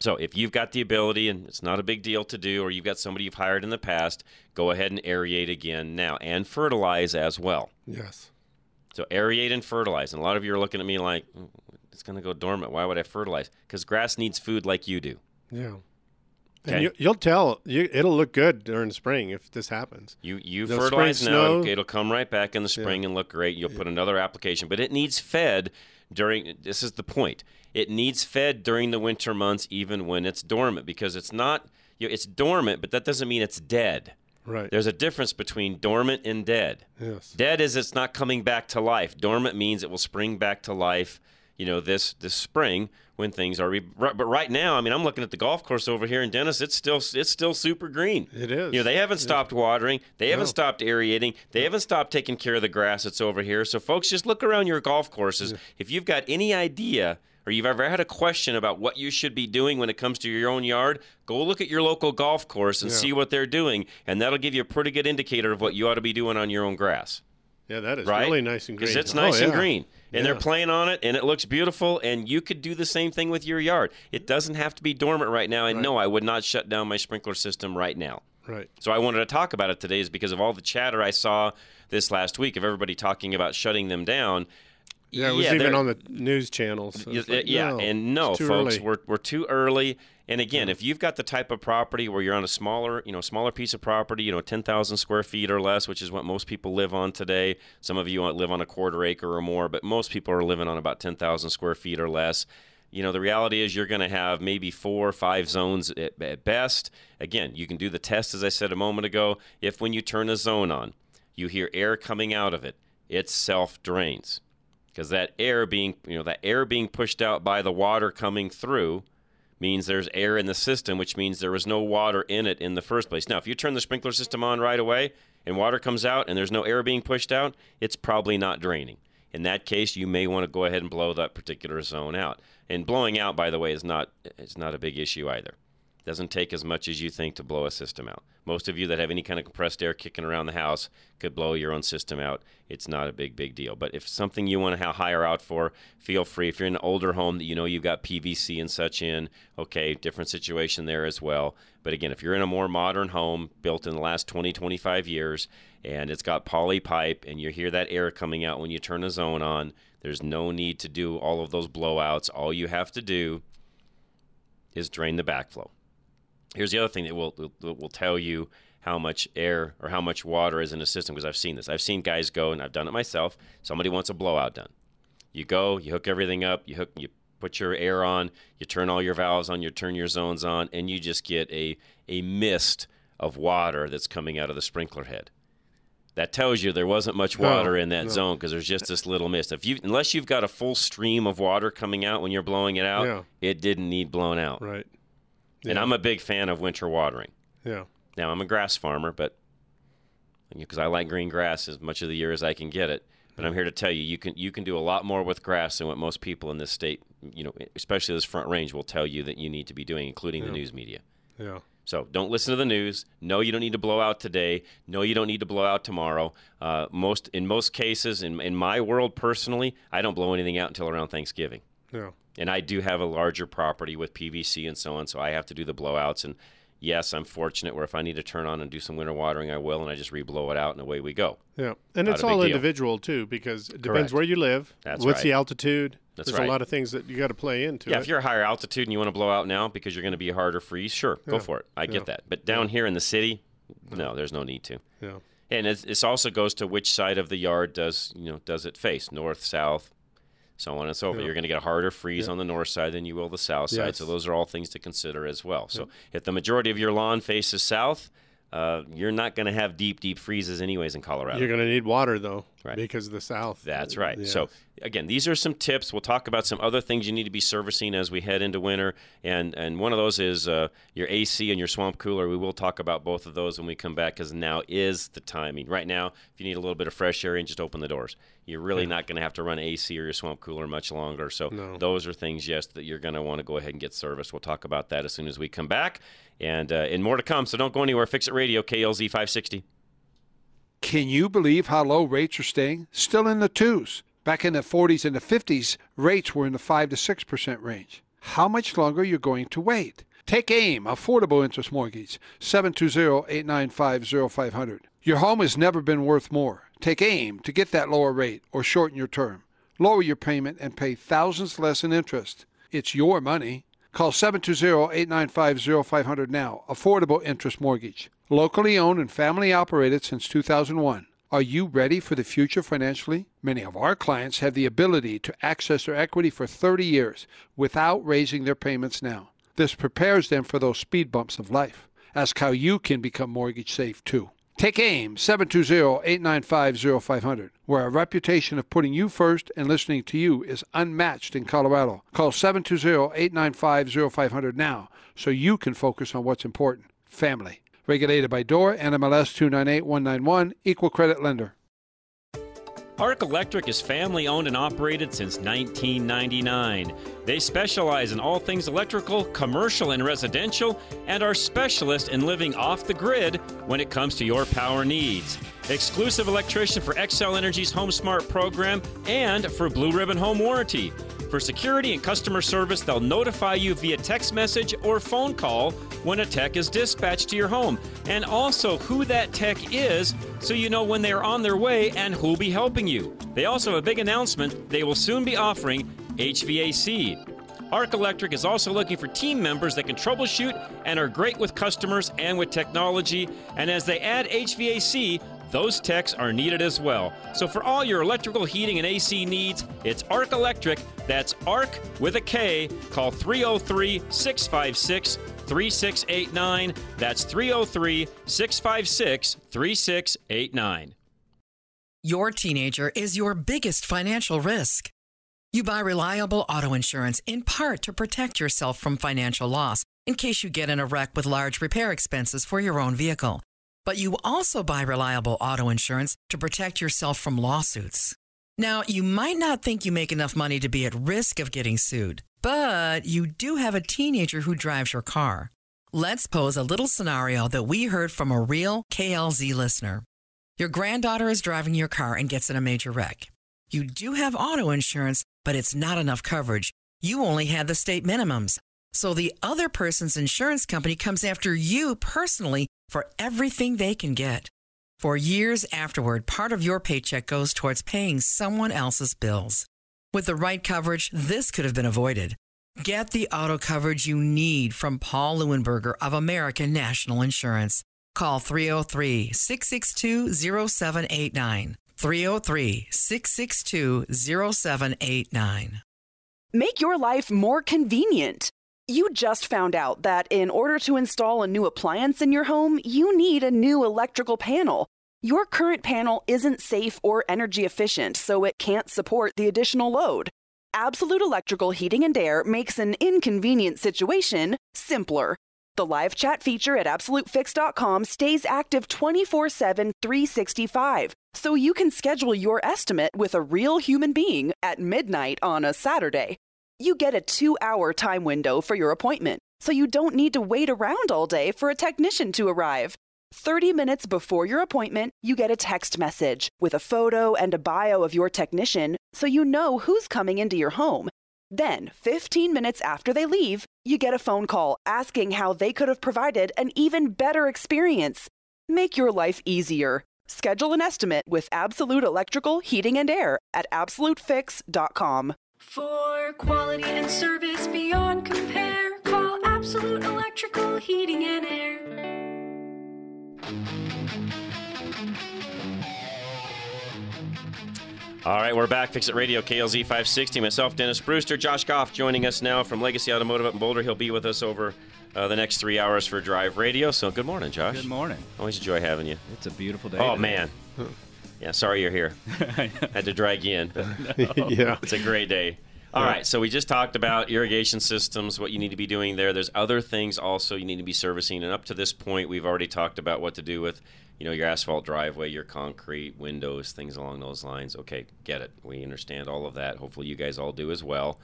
So if you've got the ability and it's not a big deal to do, or you've got somebody you've hired in the past, go ahead and aerate again now and fertilize as well. Yes. So aerate and fertilize. And a lot of you are looking at me like mm, it's going to go dormant. Why would I fertilize? Because grass needs food like you do. Yeah. Okay. And you, will tell you, it'll look good during spring if this happens. You you Those fertilize now, snow, it'll, it'll, come right back in the spring yeah. and look great. You'll yeah. put another application, but it needs fed during. This is the point. It needs fed during the winter months, even when it's dormant, because it's not. You know, it's dormant, but that doesn't mean it's dead. Right. There's a difference between dormant and dead. Yes. Dead is it's not coming back to life. Dormant means it will spring back to life. You know this this spring when things are. Re- but right now, I mean, I'm looking at the golf course over here in Dennis. It's still it's still super green. It is. You know they haven't stopped watering. They haven't stopped aerating. They haven't stopped taking care of the grass that's over here. So folks, just look around your golf courses. If you've got any idea. Or you've ever had a question about what you should be doing when it comes to your own yard, go look at your local golf course and Yeah. see what they're doing, and that'll give you a pretty good indicator of what you ought to be doing on your own grass Yeah, that is right? really nice and green. Because it's Oh, nice and green. And they're playing on it, and it looks beautiful. And you could do the same thing with your yard. It doesn't have to be dormant right now. And no, I would not shut down my sprinkler system right now. Right. So I wanted to talk about it today, is because of all the chatter I saw this last week of everybody talking about shutting them down. Yeah, it was even on the news channels. So Y- like, yeah, no, and no, folks, early. we're we're too early. And again, if you've got the type of property where you're on a smaller, you know, smaller piece of property, you know, 10,000 square feet or less, which is what most people live on today. Some of you live on a quarter acre or more, but most people are living on about 10,000 square feet or less. You know, the reality is you're going to have maybe four or five zones at, at best. Again, you can do the test, as I said a moment ago. If when you turn a zone on, you hear air coming out of it, it self drains because that air being you know that air being pushed out by the water coming through means there's air in the system which means there was no water in it in the first place. Now if you turn the sprinkler system on right away and water comes out and there's no air being pushed out it's probably not draining. In that case you may want to go ahead and blow that particular zone out. And blowing out by the way is not it's not a big issue either doesn't take as much as you think to blow a system out. Most of you that have any kind of compressed air kicking around the house could blow your own system out. It's not a big, big deal. But if something you want to hire out for, feel free. If you're in an older home that you know you've got PVC and such in, okay, different situation there as well. But again, if you're in a more modern home built in the last 20, 25 years and it's got poly pipe and you hear that air coming out when you turn a zone on, there's no need to do all of those blowouts. All you have to do is drain the backflow. Here's the other thing that will that will tell you how much air or how much water is in a system because I've seen this. I've seen guys go and I've done it myself. Somebody wants a blowout done. You go, you hook everything up, you hook you put your air on, you turn all your valves on, you turn your zones on, and you just get a a mist of water that's coming out of the sprinkler head. That tells you there wasn't much No, water in that no. zone because there's just this little mist. If you unless you've got a full stream of water coming out when you're blowing it out, Yeah. it didn't need blown out. Right. And I'm a big fan of winter watering. Yeah. Now I'm a grass farmer, but because I like green grass as much of the year as I can get it. But I'm here to tell you, you can you can do a lot more with grass than what most people in this state, you know, especially this Front Range, will tell you that you need to be doing, including the news media. Yeah. So don't listen to the news. No, you don't need to blow out today. No, you don't need to blow out tomorrow. Uh, most in most cases, in in my world personally, I don't blow anything out until around Thanksgiving. Yeah. And I do have a larger property with PVC and so on, so I have to do the blowouts. And yes, I'm fortunate where if I need to turn on and do some winter watering, I will, and I just re-blow it out, and away we go. Yeah, and Not it's all deal. individual too, because it depends Correct. where you live. That's what's right. the altitude? That's There's right. a lot of things that you got to play into. Yeah, it. if you're a higher altitude and you want to blow out now because you're going to be a harder freeze, sure, go for it. I get Yeah. that. But down here in the city, no, there's no need to. Yeah. And it also goes to which side of the yard does you know does it face, north, south, so on and so forth. Yeah. You're going to get a harder freeze Yeah. on the north side than you will the south side. Yes. So those are all things to consider as well. So if the majority of your lawn faces south, uh, you're not going to have deep, deep freezes anyways in Colorado. You're going to need water though, Right. because of the south. That's right. Yeah. So again, these are some tips. We'll talk about some other things you need to be servicing as we head into winter, and and one of those is uh, your AC and your swamp cooler. We will talk about both of those when we come back because now is the timing. Right now, if you need a little bit of fresh air, and just open the doors. You're really Yeah. not going to have to run AC or your swamp cooler much longer. So No. those are things, yes, that you're going to want to go ahead and get serviced. We'll talk about that as soon as we come back, and uh, and more to come. So don't go anywhere. Fix It Radio, KLZ 560. Can you believe how low rates are staying? Still in the twos. Back in the 40s and the 50s, rates were in the 5 to 6% range. How much longer are you going to wait? Take AIM, Affordable Interest Mortgage, 720-895-0500. Your home has never been worth more. Take AIM to get that lower rate or shorten your term. Lower your payment and pay thousands less in interest. It's your money. Call 720-895-0500 now. Affordable Interest Mortgage. Locally owned and family operated since 2001. Are you ready for the future financially? Many of our clients have the ability to access their equity for 30 years without raising their payments now. This prepares them for those speed bumps of life. Ask how you can become mortgage safe too. Take AIM 720-895-0500, where our reputation of putting you first and listening to you is unmatched in Colorado. Call 720-895-0500 now so you can focus on what's important, family. Regulated by DORA, NMLS 298191, Equal Credit Lender. Ark Electric is family owned and operated since 1999. They specialize in all things electrical, commercial, and residential, and are specialists in living off the grid when it comes to your power needs. Exclusive electrician for Xcel Energy's Home Smart program and for Blue Ribbon Home Warranty. For security and customer service, they'll notify you via text message or phone call when a tech is dispatched to your home, and also who that tech is so you know when they are on their way and who'll be helping you. They also have a big announcement they will soon be offering HVAC. Ark Electric is also looking for team members that can troubleshoot and are great with customers and with technology. And as they add HVAC, those techs are needed as well. So for all your electrical heating and AC needs, it's Ark Electric. That's ARK with a K. Call 303 656 3689. That's 303 656 3689. Your teenager is your biggest financial risk. You buy reliable auto insurance in part to protect yourself from financial loss in case you get in a wreck with large repair expenses for your own vehicle. But you also buy reliable auto insurance to protect yourself from lawsuits. Now, you might not think you make enough money to be at risk of getting sued, but you do have a teenager who drives your car. Let's pose a little scenario that we heard from a real KLZ listener. Your granddaughter is driving your car and gets in a major wreck. You do have auto insurance, but it's not enough coverage. You only had the state minimums. So the other person's insurance company comes after you personally for everything they can get. For years afterward, part of your paycheck goes towards paying someone else's bills. With the right coverage, this could have been avoided. Get the auto coverage you need from Paul Leuenberger of American National Insurance. Call 303 662 0789. 303 662 0789. Make your life more convenient. You just found out that in order to install a new appliance in your home, you need a new electrical panel. Your current panel isn't safe or energy efficient, so it can't support the additional load. Absolute Electrical Heating and Air makes an inconvenient situation simpler. The live chat feature at AbsoluteFix.com stays active 24 7, 365, so you can schedule your estimate with a real human being at midnight on a Saturday. You get a two hour time window for your appointment, so you don't need to wait around all day for a technician to arrive. 30 minutes before your appointment, you get a text message with a photo and a bio of your technician so you know who's coming into your home. Then, 15 minutes after they leave, you get a phone call asking how they could have provided an even better experience. Make your life easier. Schedule an estimate with Absolute Electrical Heating and Air at AbsoluteFix.com. For quality and service beyond compare, call Absolute Electrical Heating and Air. All right, we're back. Fix It Radio, KLZ 560. Myself, Dennis Brewster. Josh Goff joining us now from Legacy Automotive up in Boulder. He'll be with us over uh, the next three hours for Drive Radio. So good morning, Josh. Good morning. Always enjoy having you. It's a beautiful day. Oh, today. man. Yeah, sorry you're here. Had to drag you in. No. Yeah. It's a great day. All Yeah. right, so we just talked about irrigation systems, what you need to be doing there. There's other things also you need to be servicing, and up to this point, we've already talked about what to do with, you know, your asphalt driveway, your concrete, windows, things along those lines. Okay, get it. We understand all of that. Hopefully, you guys all do as well.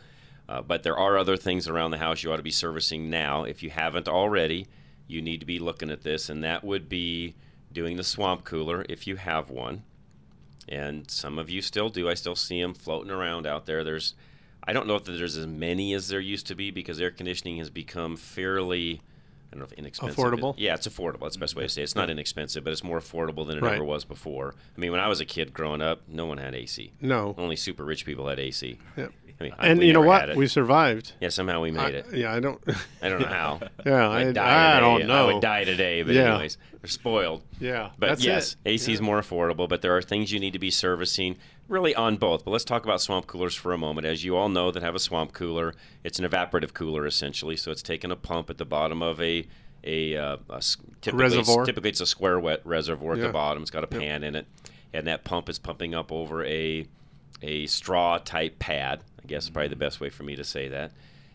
Uh, but there are other things around the house you ought to be servicing now. If you haven't already, you need to be looking at this, and that would be doing the swamp cooler if you have one. And some of you still do. I still see them floating around out there. There's I don't know if there's as many as there used to be because air conditioning has become fairly, I don't know if inexpensive. Affordable? Yeah, it's affordable. That's the best way to say it. It's not inexpensive, but it's more affordable than it Right. ever was before. I mean, when I was a kid growing up, no one had AC. No. Only super rich people had AC. Yep. I mean, and you know what? We survived. Yeah, somehow we made I- it. yeah, I don't. I don't know how. Yeah, I'd I- die I don't know. I would die today, but Yeah. anyways, they're spoiled. Yeah, But that's yes, it. AC is more affordable, but there are things you need to be servicing really on both. But let's talk about swamp coolers for a moment. As you all know that have a swamp cooler, it's an evaporative cooler essentially. So it's taking a pump at the bottom of a a, uh, a typically it's- reservoir? typically it's a square wet reservoir at Yeah. the bottom. It's got a pan in it, and that pump is pumping up over a a straw type pad. I guess is probably the best way for me to say that.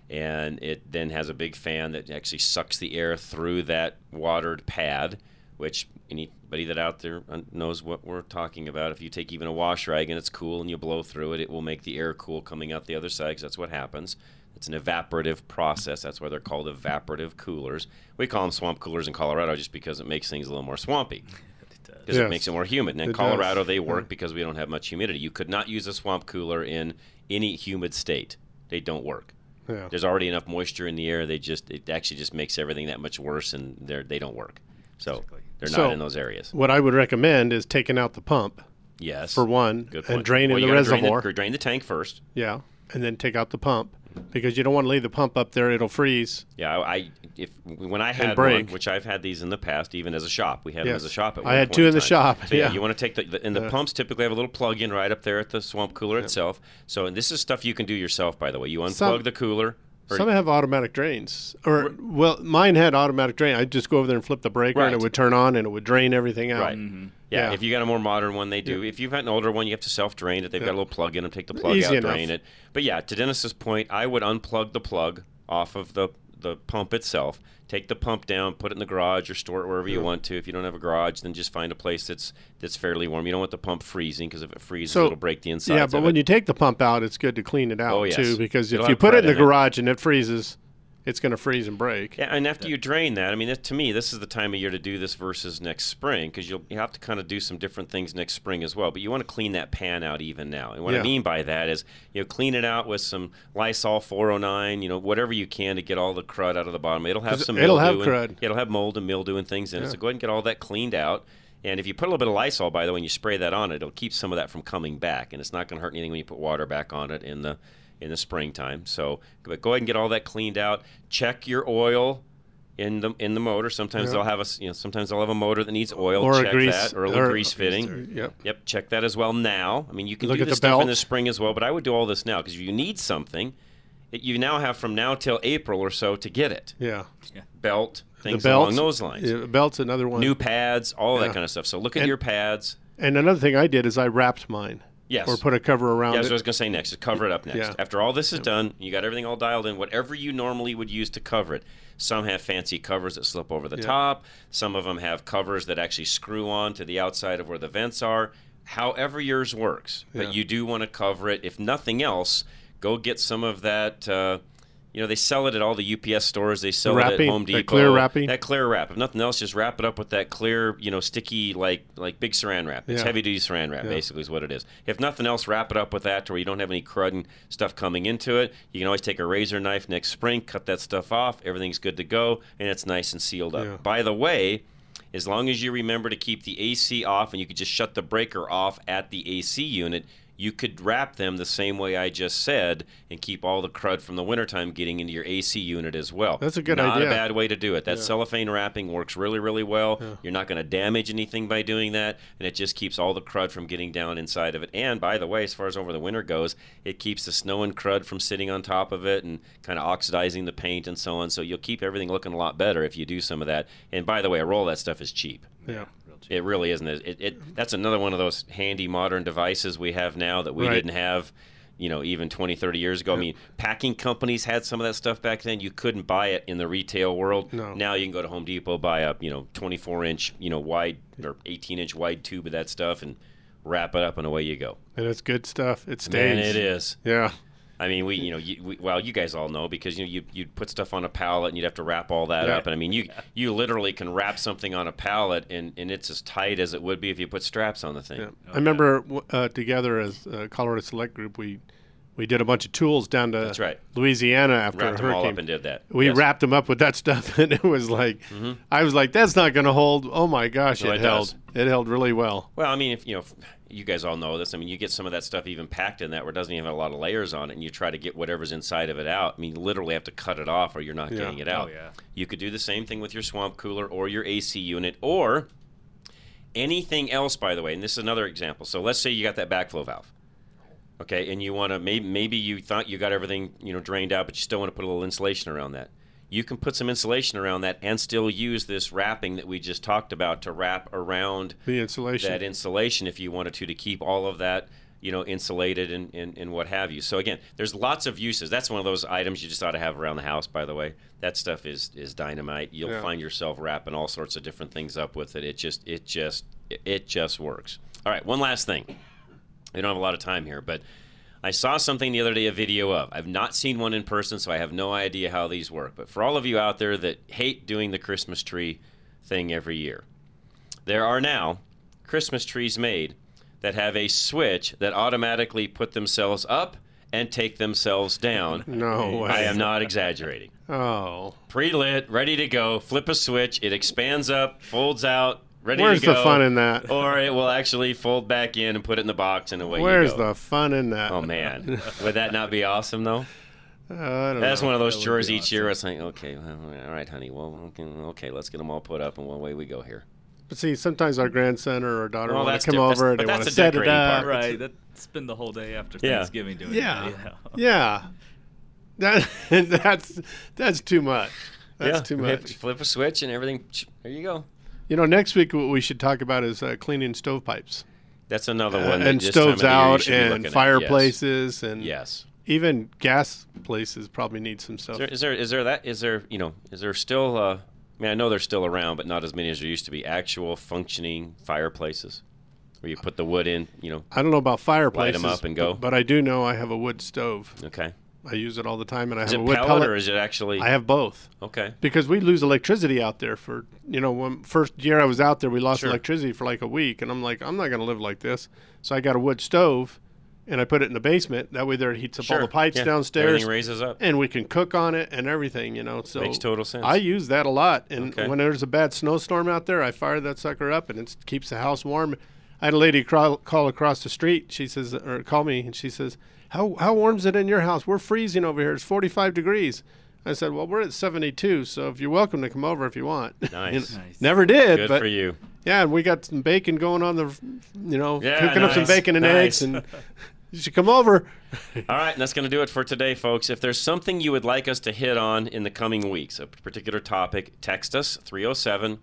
And it then has a big fan that actually sucks the air through that watered pad, which anybody that out there knows what we're talking about. If you take even a wash rag and it's cool and you blow through it, it will make the air cool coming out the other side because that's what happens. It's an evaporative process. That's why they're called evaporative coolers. We call them swamp coolers in Colorado just because it makes things a little more swampy. Because Yes. it makes it more humid. And in It Colorado, does. they work Yeah. because we don't have much humidity. You could not use a swamp cooler in any humid state. They don't work. Yeah. There's already enough moisture in the air. They just it actually just makes everything that much worse, and they they don't work. So they're So, not in those areas. What I would recommend is taking out the pump. Yes. For one, Good and point. draining Well, you the gotta drain reservoir. Drain the, tank first. Yeah, and then take out the pump because you don't want to leave the pump up there; it'll freeze. Yeah, I if when I had one, which I've had these in the past, even as a shop, we had them as a shop. At I had two in the shop, So, yeah, yeah. you want to take the, the and the Yeah. pumps typically have a little plug-in right up there at the swamp cooler itself. So and this is stuff you can do yourself, by the way. You unplug Some- the cooler. Or- Some have automatic drains, or well, mine had automatic drain. I'd just go over there and flip the breaker, and it would turn on, and it would drain everything out. Right. Mm-hmm. Yeah, Yeah. if you got a more modern one, they do. If you've had an older one, you have to self-drain it. They've got a little plug in them. Take the plug Easy out, enough. drain it. But yeah, to Dennis's point, I would unplug the plug off of the the pump itself. Take the pump down, put it in the garage, or store it wherever you want to. If you don't have a garage, then just find a place that's that's fairly warm. You don't want the pump freezing because if it freezes, So it'll break the inside. Yeah, but when you take the pump out, it's good to clean it out Oh, yes. too, because if It'll you put it in the in it. garage and it freezes, it's going to freeze and break. Yeah, and after you drain that, I mean, that, to me, this is the time of year to do this versus next spring because you'll you have to kind of do some different things next spring as well. But you want to clean that pan out even now. And what I mean by that is, you know, clean it out with some Lysol 409, you know, whatever you can to get all the crud out of the bottom. It'll have some it'll have and- crud. it'll have mold and mildew and things in it. So go ahead and get all that cleaned out. And if you put a little bit of Lysol, by the way, and you spray that on it, it'll keep some of that from coming back, and it's not going to hurt anything when you put water back on it in the in the springtime. So, but go ahead and get all that cleaned out. Check your oil in the in the motor. Sometimes Yeah. they'll have a you know sometimes they'll have a motor that needs oil. Or a grease- that, or a or- grease fitting. Yep. Yep. Check that as well now. I mean, you can Look do at this the stuff in the spring as well, but I would do all this now because if you need something, it, you now have from now till April or so to get it. Yeah. yeah. Belt things the belts, along those lines. Yeah, belt's another one. New pads, all Yeah. that kind of stuff. So look at And- your pads. And another thing I did is I wrapped mine. Yes. Or put a cover around Yeah, that's it. what I was going to say next. Is cover it up next. Yeah. After all this is done, you got everything all dialed in. Whatever you normally would use to cover it. Some have fancy covers that slip over the Yeah. top. Some of them have covers that actually screw on to the outside of where the vents are. However yours works, Yeah. but you do want to cover it. If nothing else, go get some of that. Uh, you know, they sell it at all the UPS stores. They sell it at Home that Depot. clear wrapping? That clear wrap. If nothing else, just wrap it up with that clear, you know, sticky like like big saran wrap. It's Yeah. heavy duty saran wrap, Yeah. basically, is what it is. If nothing else, wrap it up with that to where you don't have any crud and stuff coming into it. You can always take a razor knife next spring, cut that stuff off. Everything's good to go, and it's nice and sealed up. Yeah. By the way, as long as you remember to keep the AC off and you could just shut the breaker off at the AC unit, you could wrap them the same way I just said and keep all the crud from the wintertime getting into your AC unit as well. That's a good Not idea. Not a bad way to do it. That Yeah. cellophane wrapping works really, really well. Yeah. You're not going to damage anything by doing that, and it just keeps all the crud from getting down inside of it. And by the way, as far as over the winter goes, it keeps the snow and crud from sitting on top of it and kind of oxidizing the paint and so on. So you'll keep everything looking a lot better if you do some of that. And by the way, a roll of that stuff is cheap. Yeah. It really isn't. It, it, that's another one of those handy modern devices we have now that we Right. didn't have, you know, even 20, 30 years ago. I mean, packing companies had some of that stuff back then. You couldn't buy it in the retail world. No. Now you can go to Home Depot, buy a, you know, 24 inch, you know, wide or 18 inch wide tube of that stuff and wrap it up and away you go. And it's good stuff. It stays. Man, it is. Yeah. I mean, we, you know, you, we, well, you guys all know because you know you you'd put stuff on a pallet and you'd have to wrap all that Yeah. up. And I mean, you you literally can wrap something on a pallet and, and it's as tight as it would be if you put straps on the thing. Yeah. I remember uh, together as uh, Colorado Select Group, we we did a bunch of tools down to That's right. Louisiana after Wrapped a them all hurricane. up and did that. We Yes. Mm-hmm. wrapped them up with that stuff, and it was like, I was like, that's not going to hold. Oh my gosh, No, it, it held. It held really well. Well, I mean, if you know, if you guys all know this. I mean, you get some of that stuff even packed in that where it doesn't even have a lot of layers on it, and you try to get whatever's inside of it out. I mean, you literally have to cut it off, or you're not Yeah. getting it out. Oh, yeah. You could do the same thing with your swamp cooler or your AC unit, or anything else. By the way, and this is another example. So let's say you got that backflow valve. Okay, and you want to maybe maybe you thought you got everything you know drained out, but you still want to put a little insulation around that. You can put some insulation around that and still use this wrapping that we just talked about to wrap around The insulation. that insulation if you wanted to to keep all of that you know insulated and, and, and what have you. So again there's lots of uses. That's one of those items you just ought to have around the house by the way. That stuff is is dynamite. You'll Yeah. find yourself wrapping all sorts of different things up with it. It just it just it just works. All right one last thing. We don't have a lot of time here but I saw something the other day, a video of. I've not seen one in person, so I have no idea how these work. But for all of you out there that hate doing the Christmas tree thing every year, there are now Christmas trees made that have a switch that automatically put themselves up and take themselves down. No way. I am not exaggerating. Oh. Pre-lit, ready to go. Flip a switch, it expands up, folds out, ready Where's to go. the fun in that? Or it will actually fold back in and put it in the box and away Where's you go. the fun in that? Oh man, would that not be awesome though? Uh, I don't That's know. one of those That chores be each year. It's like, okay, well, all right, honey. Well, okay, okay, let's get them all put up, and away we go here. But see, sometimes our grandson or our daughter Well, want to come diff- that's- over and they want to the set it up. part. Right. That spend the whole day after Yeah. Thanksgiving doing Yeah. it. Yeah. Yeah. That that's that's too much. That's yeah, too hit- much. Flip a switch and everything. There you go. You know, next week what we should talk about is uh, cleaning stovepipes. That's another Uh, one. that and stoves the year you out should be looking and fireplaces and Yes. even gas places probably need some stuff. Is there, is there is there that is there you know is there still uh, I mean I know they're still around but not as many as there used to be actual functioning fireplaces where you put the wood in you know I don't know about fireplaces. light them up and go But I do know I have a wood stove. okay I use it all the time, and I Is have it a wood pellet pellet. or is it actually- I have both. Okay. Because we lose electricity out there for you know when first year I was out there we lost Sure. electricity for like a week, and I'm like I'm not going to live like this. So I got a wood stove, and I put it in the basement. That way there it heats up all the pipes Yeah. downstairs. Everything raises up. and we can cook on it and everything. You know, so Makes total sense. I use that a lot, and Okay. when there's a bad snowstorm out there, I fire that sucker up, and it keeps the house warm. I had a lady crawl, call across the street. She says, or call me, and she says, "How how warm is it in your house? We're freezing over here. It's 45 degrees." I said, "Well, we're at 72, so if you're welcome to come over if you want." You Nice. know, Nice. Never did, Good but for you. Yeah, and we got some bacon going on the, you know, Yeah, cooking up some bacon and Nice. eggs, and you should come over. All right, and that's going to do it for today, folks. If there's something you would like us to hit on in the coming weeks, a particular topic, text us 307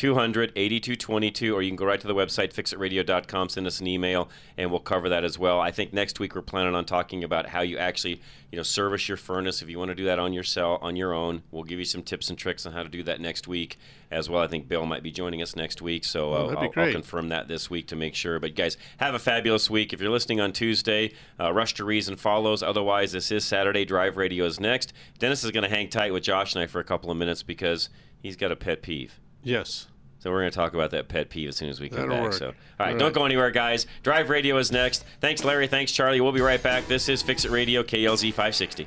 200 8222, or you can go right to the website, fixitradio.com, send us an email, and we'll cover that as well. I think next week we're planning on talking about how you actually, you know, service your furnace. If you want to do that on your cell, on your own, we'll give you some tips and tricks on how to do that next week as well. I think Bill might be joining us next week, so uh, I'll, I'll confirm that this week to make sure. But guys, have a fabulous week. If you're listening on Tuesday, uh, Rush to Reason follows. Otherwise, this is Saturday. Drive Radio is next. Dennis is going to hang tight with Josh and I for a couple of minutes because he's got a pet peeve. Yes. So we're going to talk about that pet peeve as soon as we come That'll back. work. So, all right, All don't right. go anywhere, guys. Drive Radio is next. Thanks, Larry. Thanks, Charlie. We'll be right back. This is Fix It Radio, KLZ 560.